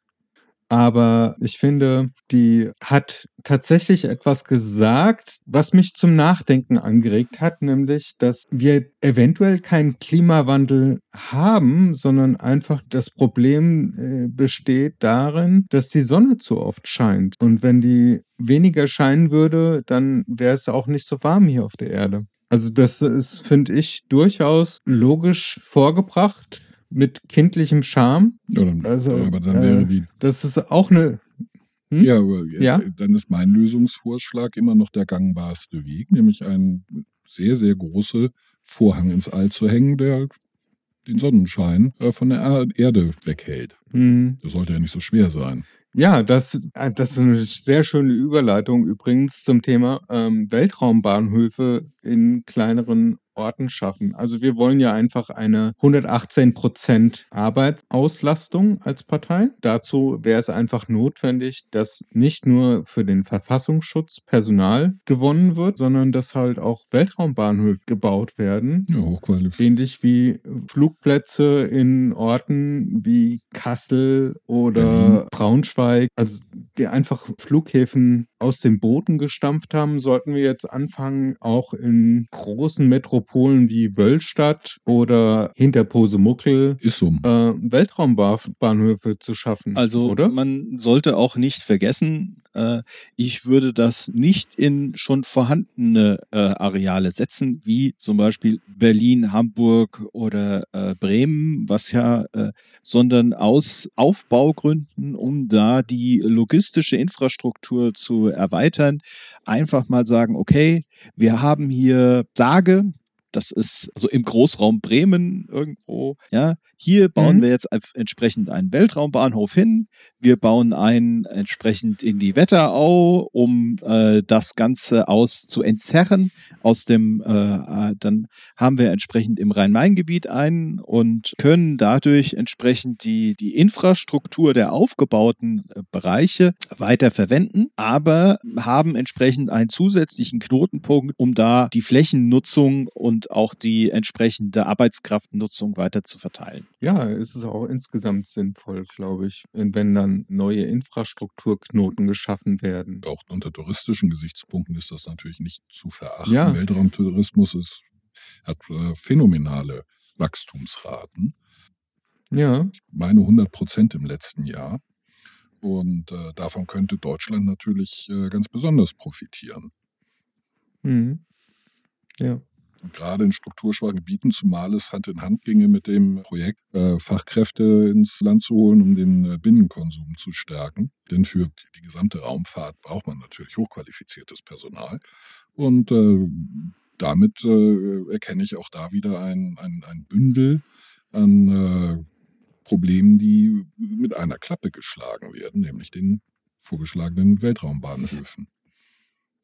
Aber ich finde, die hat tatsächlich etwas gesagt, was mich zum Nachdenken angeregt hat, nämlich, dass wir eventuell keinen Klimawandel haben, sondern einfach das Problem äh, besteht darin, dass die Sonne zu oft scheint. Und wenn die weniger scheinen würde, dann wäre es auch nicht so warm hier auf der Erde. Also das ist, finde ich, durchaus logisch vorgebracht mit kindlichem Charme. Ja, dann, Also, aber dann äh, wäre die Das ist auch eine. Hm? Ja, äh, Ja? dann ist mein Lösungsvorschlag immer noch der gangbarste Weg, nämlich einen sehr, sehr große Vorhang ins All zu hängen, der den Sonnenschein äh, von der Er- Erde weghält. Hm. Das sollte ja nicht so schwer sein. Ja, das, äh, das ist eine sehr schöne Überleitung übrigens zum Thema ähm, Weltraumbahnhöfe in kleineren Orten schaffen. Also wir wollen ja einfach eine 118 Prozent Arbeitsauslastung als Partei. Dazu wäre es einfach notwendig, dass nicht nur für den Verfassungsschutz Personal gewonnen wird, sondern dass halt auch Weltraumbahnhöfe gebaut werden, Ja, hochqualifiziert. Ähnlich wie Flugplätze in Orten wie Kassel oder Berlin. Braunschweig, also die einfach Flughäfen aus dem Boden gestampft haben, sollten wir jetzt anfangen, auch in großen Metropolen wie Wöllstadt oder hinter Posemuckel Ist so. äh, Weltraumbahnhöfe zu schaffen. Also oder? man sollte auch nicht vergessen, äh, ich würde das nicht in schon vorhandene äh, Areale setzen, wie zum Beispiel Berlin, Hamburg oder äh, Bremen, was ja, äh, sondern aus Aufbaugründen, um da die logistische Infrastruktur zu erweitern, einfach mal sagen, okay, wir haben hier Sage, das ist also im Großraum Bremen irgendwo. Ja, hier bauen Mhm. wir jetzt entsprechend einen Weltraumbahnhof hin. Wir bauen einen entsprechend in die Wetterau, um äh, das Ganze aus zu entzerren. Aus dem, äh, äh, dann haben wir entsprechend im Rhein-Main-Gebiet einen und können dadurch entsprechend die, die Infrastruktur der aufgebauten äh, Bereiche weiter verwenden, aber haben entsprechend einen zusätzlichen Knotenpunkt, um da die Flächennutzung und auch die entsprechende Arbeitskraftnutzung weiter zu verteilen. Ja, es ist auch insgesamt sinnvoll, glaube ich, wenn dann neue Infrastrukturknoten geschaffen werden. Auch unter touristischen Gesichtspunkten ist das natürlich nicht zu verachten. Ja. Weltraumtourismus ist, hat äh, phänomenale Wachstumsraten. Ja, meine 100 Prozent im letzten Jahr. Und äh, davon könnte Deutschland natürlich äh, ganz besonders profitieren. mhm. ja. Gerade in strukturschwachen Gebieten, zumal es Hand in Hand ginge mit dem Projekt, äh, Fachkräfte ins Land zu holen, um den äh, Binnenkonsum zu stärken. Denn für die gesamte Raumfahrt braucht man natürlich hochqualifiziertes Personal. Und äh, damit erkenne ich auch da wieder ein, ein, ein Bündel an Problemen, die mit einer Klappe geschlagen werden, nämlich den vorgeschlagenen Weltraumbahnhöfen.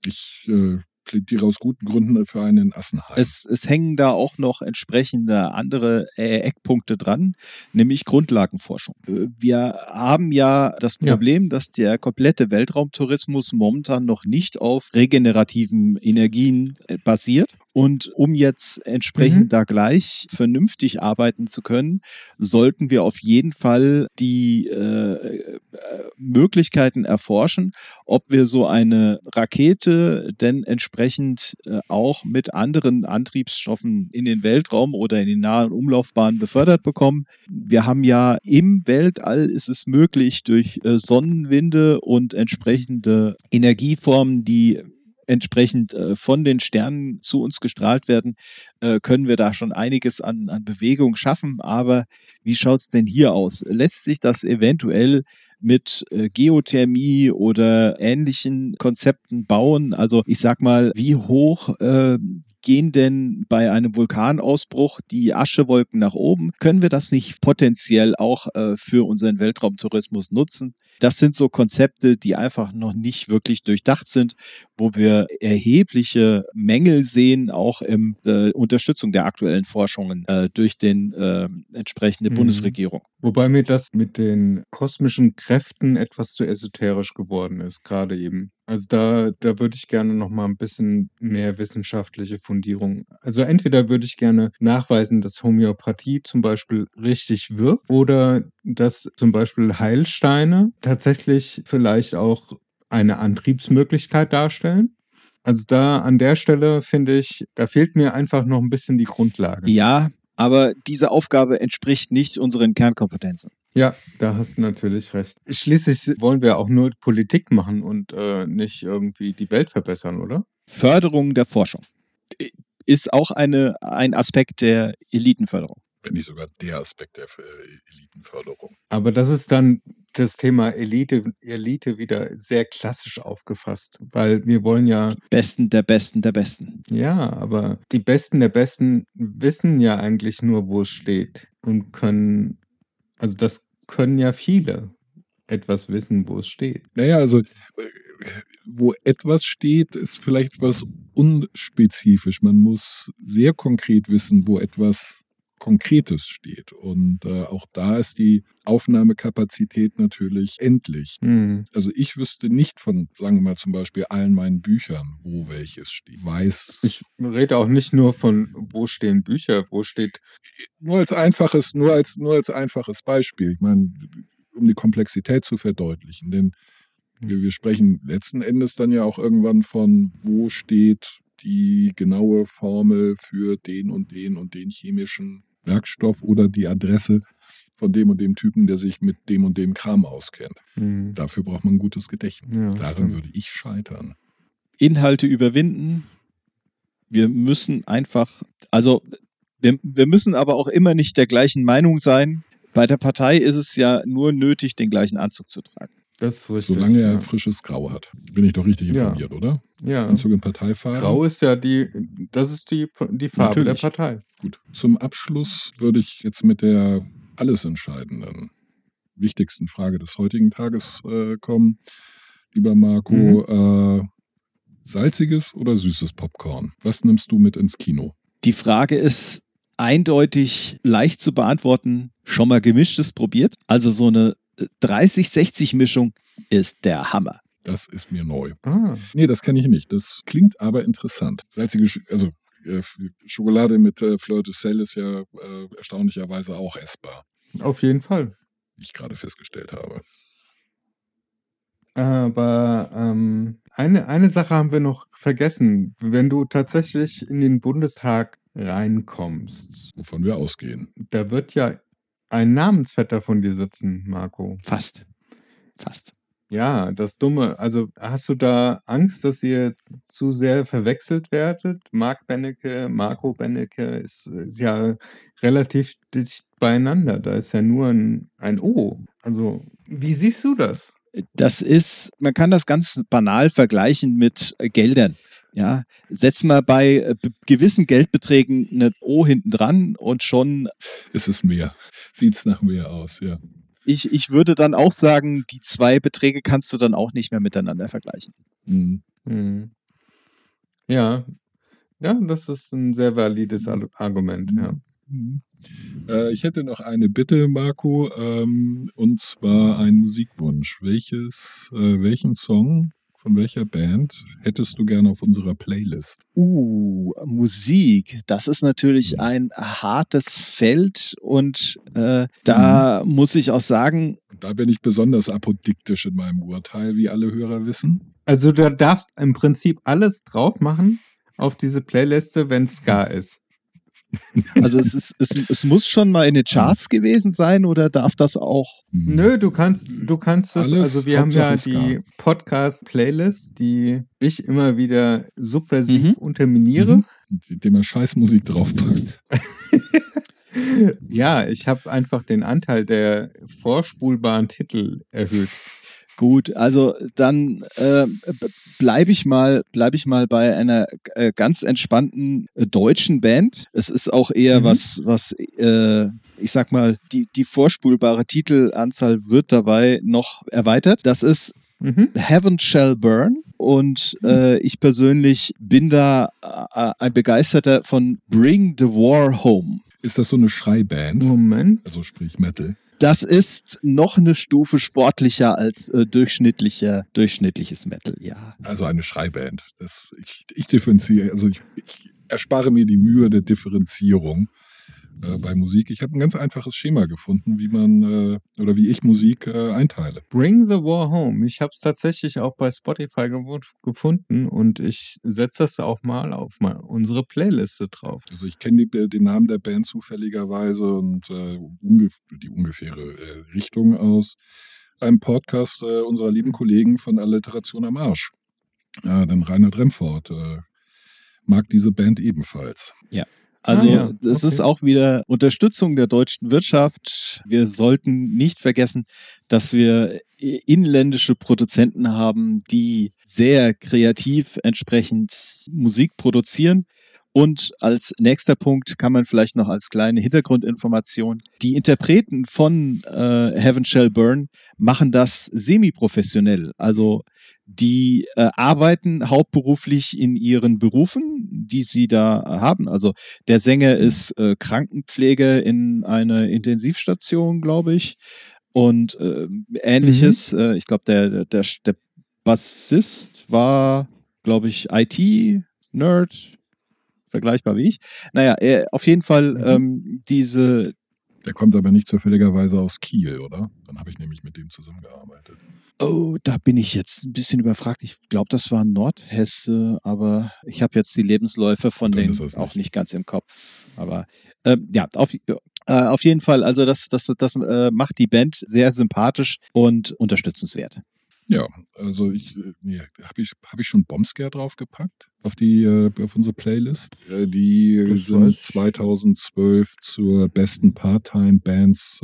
Ich äh, plädiere aus guten Gründen für einen in Assenheim. Es, es hängen da auch noch entsprechende andere äh, Eckpunkte dran, nämlich Grundlagenforschung. Wir haben ja das Problem, ja. dass der komplette Weltraumtourismus momentan noch nicht auf regenerativen Energien äh, basiert. Und um jetzt entsprechend mhm. da gleich vernünftig arbeiten zu können, sollten wir auf jeden Fall die äh, äh, Möglichkeiten erforschen, ob wir so eine Rakete denn entsprechend äh, auch mit anderen Antriebsstoffen in den Weltraum oder in die nahen Umlaufbahnen befördert bekommen. Wir haben ja im Weltall ist es möglich, durch äh, Sonnenwinde und entsprechende Energieformen, die entsprechend äh, von den Sternen zu uns gestrahlt werden, äh, können wir da schon einiges an, an Bewegung schaffen. Aber wie schaut es denn hier aus? Lässt sich das eventuell mit äh, Geothermie oder ähnlichen Konzepten bauen? Also ich sag mal, wie hoch äh, gehen denn bei einem Vulkanausbruch die Aschewolken nach oben? Können wir das nicht potenziell auch äh, für unseren Weltraumtourismus nutzen? Das sind so Konzepte, die einfach noch nicht wirklich durchdacht sind, wo wir erhebliche Mängel sehen, auch in der Unterstützung der aktuellen Forschungen äh, durch den äh, entsprechende mhm. Bundesregierung. Wobei mir das mit den kosmischen Kräften etwas zu esoterisch geworden ist, gerade eben. Also da, da würde ich gerne noch mal ein bisschen mehr wissenschaftliche Fundierung. Also entweder würde ich gerne nachweisen, dass Homöopathie zum Beispiel richtig wirkt oder dass zum Beispiel Heilsteine tatsächlich vielleicht auch eine Antriebsmöglichkeit darstellen. Also da an der Stelle finde ich, da fehlt mir einfach noch ein bisschen die Grundlage. Ja, aber diese Aufgabe entspricht nicht unseren Kernkompetenzen. Ja, da hast du natürlich recht. Schließlich wollen wir auch nur Politik machen und äh, nicht irgendwie die Welt verbessern, oder? Förderung der Forschung ist auch eine, ein Aspekt der Elitenförderung. Wenn nicht sogar der Aspekt der äh, Elitenförderung. Aber das ist dann das Thema Elite, Elite wieder sehr klassisch aufgefasst, weil wir wollen ja. Besten der Besten der Besten. Ja, aber die Besten der Besten wissen ja eigentlich nur, wo es steht und können also das können ja viele etwas wissen, wo es steht. Naja, also wo etwas steht, ist vielleicht etwas unspezifisch. Man muss sehr konkret wissen, wo etwas Konkretes steht. Und äh, auch da ist die Aufnahmekapazität natürlich endlich. Mhm. Also ich wüsste nicht von, sagen wir mal zum Beispiel, allen meinen Büchern, wo welches steht. Weiß. Ich rede auch nicht nur von, wo stehen Bücher, wo steht. Nur als einfaches, nur als, nur als einfaches Beispiel. Ich meine, um die Komplexität zu verdeutlichen. Denn wir, wir sprechen letzten Endes dann ja auch irgendwann von, wo steht die genaue Formel für den und den und den chemischen Werkstoff oder die Adresse von dem und dem Typen, der sich mit dem und dem Kram auskennt. Mhm. Dafür braucht man ein gutes Gedächtnis. Ja, Daran stimmt. würde ich scheitern. Inhalte überwinden. Wir müssen einfach, also wir, wir müssen aber auch immer nicht der gleichen Meinung sein. Bei der Partei ist es ja nur nötig, den gleichen Anzug zu tragen. Das ist richtig, Solange er ja. frisches Grau hat. Bin ich doch richtig informiert, ja. oder? Ja. Anzug in Parteifarbe. Grau ist ja die, das ist die, die Farbe Natürlich. der Partei. Gut. Zum Abschluss würde ich jetzt mit der alles entscheidenden, wichtigsten Frage des heutigen Tages äh, kommen. Lieber Marco, mhm. äh, salziges oder süßes Popcorn? Was nimmst du mit ins Kino? Die Frage ist eindeutig leicht zu beantworten. Schon mal gemischtes probiert? Also so eine 30-60-Mischung ist der Hammer. Das ist mir neu. Ah. Nee, das kenne ich nicht. Das klingt aber interessant. Salzige, also äh, Schokolade mit äh, Fleur de Sel ist ja äh, erstaunlicherweise auch essbar. Auf jeden Fall. Wie ich gerade festgestellt habe. Aber ähm, eine, eine Sache haben wir noch vergessen. Wenn du tatsächlich in den Bundestag reinkommst. Wovon wir ausgehen. Da wird ja ein Namensvetter von dir sitzen, Marco. Fast. Fast. Ja, das Dumme. Also hast du da Angst, dass ihr zu sehr verwechselt werdet? Marc Bennecke, Marco Bennecke ist äh, ja relativ dicht beieinander. Da ist ja nur ein, ein O. Also, wie siehst du das? Das ist, man kann das ganz banal vergleichen mit Geldern. Ja, setzen wir bei äh, gewissen Geldbeträgen eine O hinten dran und schon ist es mehr. Sieht es nach mehr aus, ja. ich, ich würde dann auch sagen, die zwei Beträge kannst du dann auch nicht mehr miteinander vergleichen. Mhm. Hm. Ja. Ja, das ist ein sehr valides Ar- Argument, ja. Mhm. Äh, ich hätte noch eine Bitte, Marco, ähm, und zwar einen Musikwunsch. Welches, äh, welchen Song von welcher Band hättest du gerne auf unserer Playlist? Uh, Musik, das ist natürlich ein hartes Feld und äh, da muss ich auch sagen, da bin ich besonders apodiktisch in meinem Urteil, wie alle Hörer wissen. Also du darfst im Prinzip alles drauf machen auf diese Playliste, wenn Ska [LAUGHS] ist. [LAUGHS] also es, ist, es, es muss schon mal in den Charts gewesen sein oder darf das auch? Hm. Nö, du kannst, du kannst das, Alles, also wir haben ja die Podcast-Playlist, die ich immer wieder subversiv Mhm. unterminiere. Mhm. Indem er Scheißmusik draufpackt. [LAUGHS] Ja, ich habe einfach den Anteil der vorspulbaren Titel erhöht. Gut, also dann äh, bleibe ich mal, bleibe ich mal bei einer äh, ganz entspannten äh, deutschen Band. Es ist auch eher Mhm. was, was äh, ich sag mal, die, die vorspulbare Titelanzahl wird dabei noch erweitert. Das ist Mhm. Heaven Shall Burn. Und äh, ich persönlich bin da äh, ein Begeisterter von Bring the War Home. Ist das so eine Schreiband? Moment. Also sprich Metal. Das ist noch eine Stufe sportlicher als äh, durchschnittlicher, durchschnittliches Metal, ja. Also eine Schreiband. Das, ich, ich differenziere, also ich, ich erspare mir die Mühe der Differenzierung äh, bei Musik. Ich habe ein ganz einfaches Schema gefunden, wie man äh, oder wie ich Musik äh, einteile. Bring the War Home. Ich habe es tatsächlich auch bei Spotify gewu- gefunden und ich setze das auch mal auf mal unsere Playliste drauf. Also ich kenne die, den Namen der Band zufälligerweise und äh, ungef die ungefähre äh, Richtung aus einem Podcast äh, unserer lieben Kollegen von Alliteration am Arsch. Äh, denn Reinhard Remford äh, mag diese Band ebenfalls. Also Ah, ja, das ist auch wieder Unterstützung der deutschen Wirtschaft. Wir sollten nicht vergessen, dass wir inländische Produzenten haben, die sehr kreativ entsprechend Musik produzieren. Und als nächster Punkt kann man vielleicht noch als kleine Hintergrundinformation, die Interpreten von äh, Heaven Shall Burn machen das semi-professionell. Also die äh, arbeiten hauptberuflich in ihren Berufen, die sie da haben. Also der Sänger ist äh, Krankenpfleger in einer Intensivstation, glaube ich. Und äh, ähnliches. Äh, ich glaube, der, der, der Bassist war, glaube ich, IT-Nerd, vergleichbar wie ich. Naja, er, auf jeden Fall Mhm. ähm, diese, Der kommt aber nicht zufälligerweise aus Kiel, oder? Dann habe ich nämlich mit dem zusammengearbeitet. Oh, da bin ich jetzt ein bisschen überfragt. Ich glaube, das war Nordhesse, aber ich habe jetzt die Lebensläufe von denen auch nicht. ganz im Kopf. Aber ähm, ja, auf, äh, auf jeden Fall, also das, das, das äh, macht die Band sehr sympathisch und unterstützenswert. Ja, also ich, äh, nee, habe ich, hab ich schon Bombscare draufgepackt auf die, äh, auf unsere Playlist. Äh, die Das sind weiß ich. 2012 zur besten Part-Time-Bands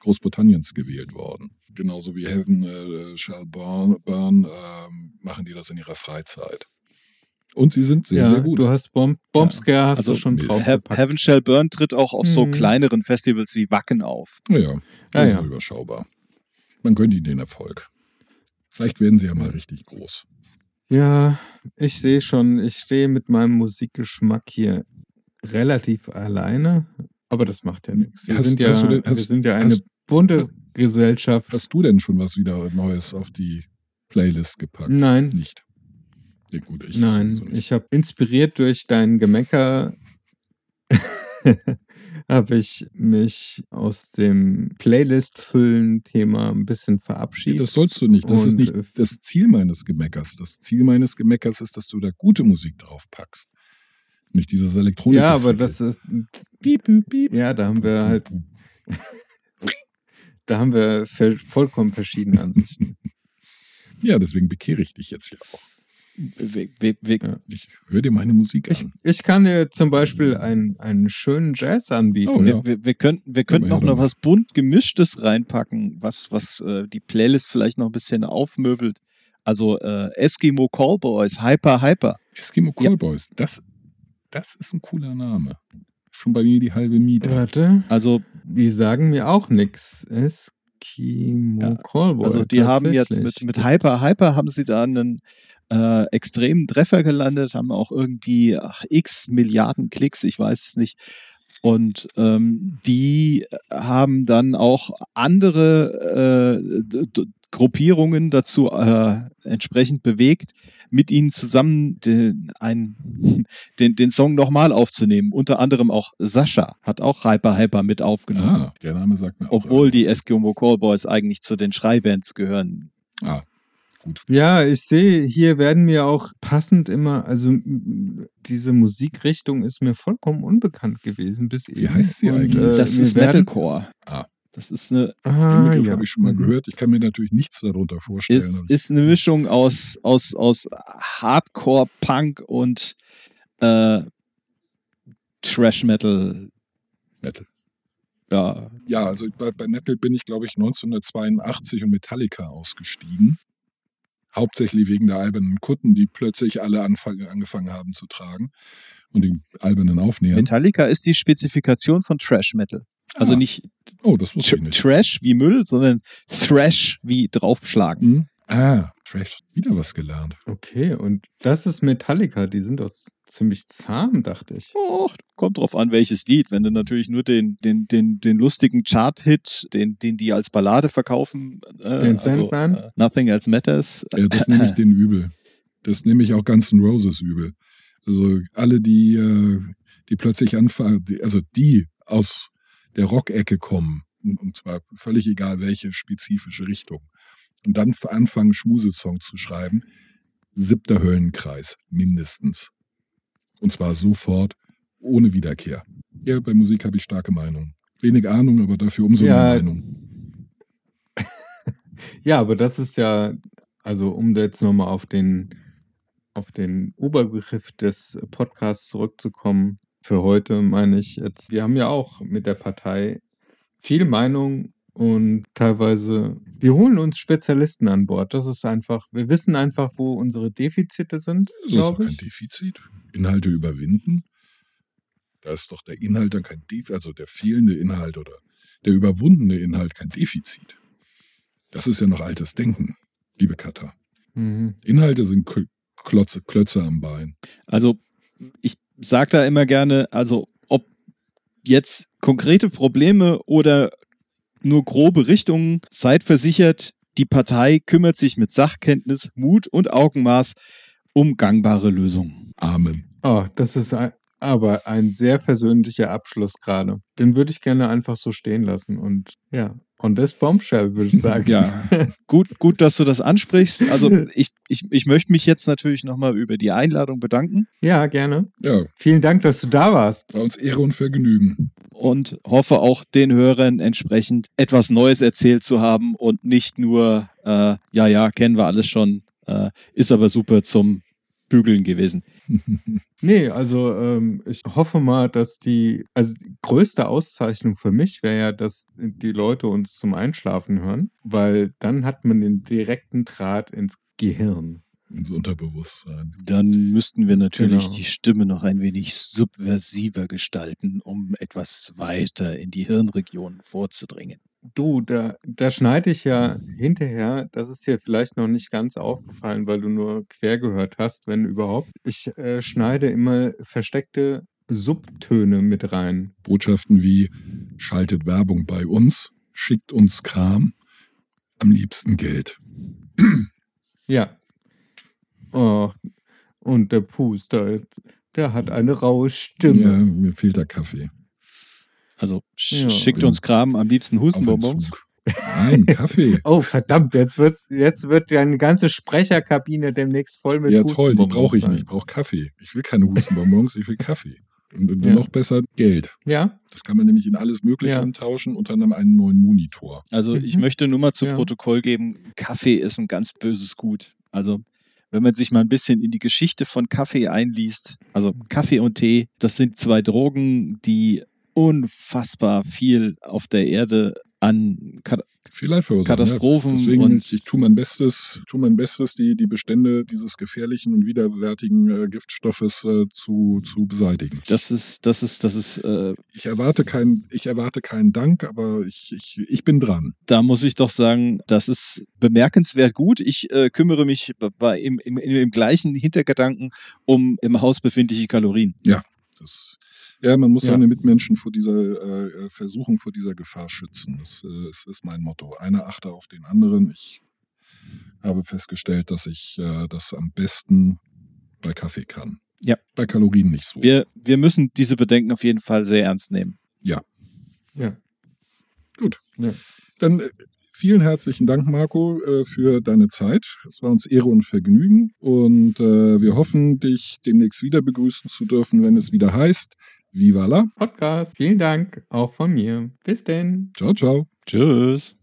Großbritanniens gewählt worden. Genauso wie Heaven äh, Shall Burn, Burn ähm, machen die das in ihrer Freizeit. Und sie sind sehr, ja, sehr gut. du hast Bomb Bombscare, hast Also du schon drauf He. Heaven Shall Burn tritt auch auf so Mhm. kleineren Festivals wie Wacken auf. Naja, Ja, also ja. überschaubar. Man gönnt ihnen den Erfolg. Vielleicht werden sie ja mal richtig groß. Ja, ich sehe schon, ich stehe mit meinem Musikgeschmack hier relativ alleine, aber das macht ja nichts. Wir, Hast- sind, ja, hast denn- wir hast- sind ja eine hast- bunte Gesellschaft. Hast du denn schon was wieder Neues auf die Playlist gepackt? Nein, Nicht. Ja, gut, ich nein, sowieso nicht. ich habe inspiriert durch dein Gemecker [LAUGHS] habe ich mich aus dem Playlist-Füllen-Thema ein bisschen verabschiedet. Das sollst du nicht. Das ist Und, nicht äh, das Ziel meines Gemeckers. Das Ziel meines Gemeckers ist, dass du da gute Musik draufpackst. Nicht dieses Elektronik. ja, aber das ist, Piep, piep, piep. ja, da haben wir halt, da haben wir vollkommen verschiedene Ansichten. [LAUGHS] Ja, deswegen bekehre ich dich jetzt ja auch. Wir, wir, wir, Ja. Ich höre dir meine Musik Ich, an. ich kann dir zum Beispiel einen, einen schönen Jazz anbieten. Oh, ja. wir, wir, wir könnten, wir könnten Ja, auch ja, noch was bunt gemischtes reinpacken, was, was äh, die Playlist vielleicht noch ein bisschen aufmöbelt. Also äh, Eskimo Callboys, Hyper Hyper. Eskimo Ja. Callboys. Das, das ist ein cooler Name. Schon bei mir die halbe Miete. Warte, Also die sagen mir auch nichts. Es Eskimo Ja, Callboy. Also die haben jetzt mit, mit Hyper Hyper haben sie da einen äh, extremen Treffer gelandet, haben auch irgendwie ach, x Milliarden Klicks, ich weiß es nicht. Und ähm, die haben dann auch andere äh, Gruppierungen dazu äh, entsprechend bewegt, mit ihnen zusammen den, ein, [LAUGHS] den, den Song nochmal aufzunehmen. Unter anderem auch Sascha hat auch Hyper Hyper mit aufgenommen. Ah, der Name sagt mir auch. Obwohl die etwas. Eskimo Callboys eigentlich zu den Schreibands gehören. Ah, gut. Ja, ich sehe, hier werden mir auch passend immer, also diese Musikrichtung ist mir vollkommen unbekannt gewesen bis Wie eben. heißt sie Und, eigentlich? äh, das ist werden- Metalcore. Ah. Das ist eine, Den Ah, Begriff ja. habe ich schon mal Mhm. gehört. Ich kann mir natürlich nichts darunter vorstellen. ist, ist eine Mischung aus, aus, aus Hardcore, Punk und äh, Trash Metal. Metal. Ja, Ja, also bei, bei Metal bin ich, glaube ich, 1982 und Metallica ausgestiegen. Hauptsächlich wegen der albernen Kutten, die plötzlich alle angefangen haben zu tragen und die albernen Aufnähern. Metallica ist die Spezifikation von Trash Metal. Also Ah. nicht Oh, nicht. Trash wie Müll, sondern Thrash wie draufschlagen. Hm? Ah, Trash. Wieder was gelernt. Okay, und das ist Metallica, die sind doch ziemlich zahm, dachte ich. Och, kommt drauf an, welches Lied. Wenn du natürlich nur den, den, den, den lustigen Chart-Hit, den, den die als Ballade verkaufen, äh, Den Sandman? äh, Nothing Else Matters. Ja, das nehme ich [LAUGHS] denen übel. Das nehme ich auch Guns N' Roses übel. Also alle, die, äh, die plötzlich anfangen, die, also die aus der Rockecke kommen, und, und zwar völlig egal welche spezifische Richtung, und dann anfangen, Schmusesong zu schreiben, siebter Höllenkreis, mindestens. Und zwar sofort, ohne Wiederkehr. Ja, bei Musik habe ich starke Meinung. Wenig Ahnung, aber dafür umso Ja. mehr Meinung. [LAUGHS] Ja, aber das ist ja, also um jetzt nochmal auf den, auf den Oberbegriff des Podcasts zurückzukommen, für heute meine ich jetzt, wir haben ja auch mit der Partei viel Meinung und teilweise, wir holen uns Spezialisten an Bord. Das ist einfach, wir wissen einfach, wo unsere Defizite sind, Das ist doch kein. Defizit. Inhalte überwinden. Da ist doch der Inhalt dann kein Defizit, also der fehlende Inhalt oder der überwundene Inhalt kein Defizit. Das ist ja noch altes Denken, liebe Katha. Mhm. Inhalte sind Kl- Klotze, Klötze am Bein. Also ich sage da immer gerne, also ob jetzt konkrete Probleme oder nur grobe Richtungen, seid versichert, die Partei kümmert sich mit Sachkenntnis, Mut und Augenmaß um gangbare Lösungen. Amen. Oh, das ist ein, aber ein sehr versöhnlicher Abschluss gerade. Den würde ich gerne einfach so stehen lassen. Und ja, on this bombshell, würde ich [LAUGHS] sagen. Ja. Gut, gut, dass du das ansprichst. Also [LAUGHS] ich, ich, ich möchte mich jetzt natürlich nochmal über die Einladung bedanken ja, gerne. Ja, Vielen Dank, dass du da warst. war uns Ehre und Vergnügen. und hoffe auch den Hörern entsprechend etwas Neues erzählt zu haben und nicht nur, äh, ja, ja, kennen wir alles schon, äh, ist aber super zum Bügeln gewesen. [LAUGHS] Nee, also ähm, ich hoffe mal, dass die, also die größte Auszeichnung für mich wäre ja, dass die Leute uns zum Einschlafen hören, weil dann hat man den direkten Draht ins Gehirn. Ins Unterbewusstsein. Dann müssten wir natürlich Genau. die Stimme noch ein wenig subversiver gestalten, um etwas weiter in die Hirnregion vorzudringen. Du, da, da schneide ich ja hinterher, das ist dir vielleicht noch nicht ganz aufgefallen, weil du nur quer gehört hast, wenn überhaupt. Ich äh, schneide immer versteckte Subtöne mit rein. Botschaften wie schaltet Werbung bei uns, schickt uns Kram, am liebsten Geld. [CLEARS THROAT] Ja. Oh, und der Puster, der hat eine raue Stimme. Ja, mir fehlt der Kaffee. Also sch Ja. schickt uns Kram, am liebsten Hustenbonbons. Nein, Kaffee. [LAUGHS] Oh, verdammt, jetzt wird, jetzt wird deine ganze Sprecherkabine demnächst voll mit Ja, toll, die brauche ich nicht. Ich brauche Kaffee. Ich will keine Hustenbonbons, ich will Kaffee. Und, Ja. noch besser Geld. Ja, Das kann man nämlich in alles Mögliche Ja. umtauschen, unter anderem einen neuen Monitor. Also ich Mhm. möchte nur mal zu Ja. Protokoll geben, Kaffee ist ein ganz böses Gut. Also wenn man sich mal ein bisschen in die Geschichte von Kaffee einliest, also Kaffee und Tee, das sind zwei Drogen, die unfassbar viel auf der Erde an Kat. Katastrophen Ja. Deswegen, und ich, tue mein Bestes, tue mein Bestes, die, die Bestände dieses gefährlichen und widerwärtigen äh, Giftstoffes äh, zu, zu beseitigen. das ist, das ist, das ist, äh, Ich erwarte keinen, ich erwarte keinen Dank, aber ich, ich, ich bin dran. da muss ich doch sagen, das ist bemerkenswert gut. Ich äh, kümmere mich bei, im, im, im gleichen Hintergedanken um im Haus befindliche Kalorien. Das, ja, man muss Ja. seine Mitmenschen vor dieser äh, Versuchung, vor dieser Gefahr schützen. Das, äh, das ist mein Motto. Einer achte auf den anderen. Ich habe festgestellt, dass ich äh, das am besten bei Kaffee kann. Ja. Bei Kalorien nicht so. Wir, wir müssen diese Bedenken auf jeden Fall sehr ernst nehmen. Ja. Dann äh, vielen herzlichen Dank, Marco, äh, für deine Zeit. Es war uns Ehre und Vergnügen und äh, wir hoffen, dich demnächst wieder begrüßen zu dürfen, wenn es wieder heißt Viva la. Podcast. Vielen Dank auch von mir. Bis denn. Ciao, ciao. Tschüss.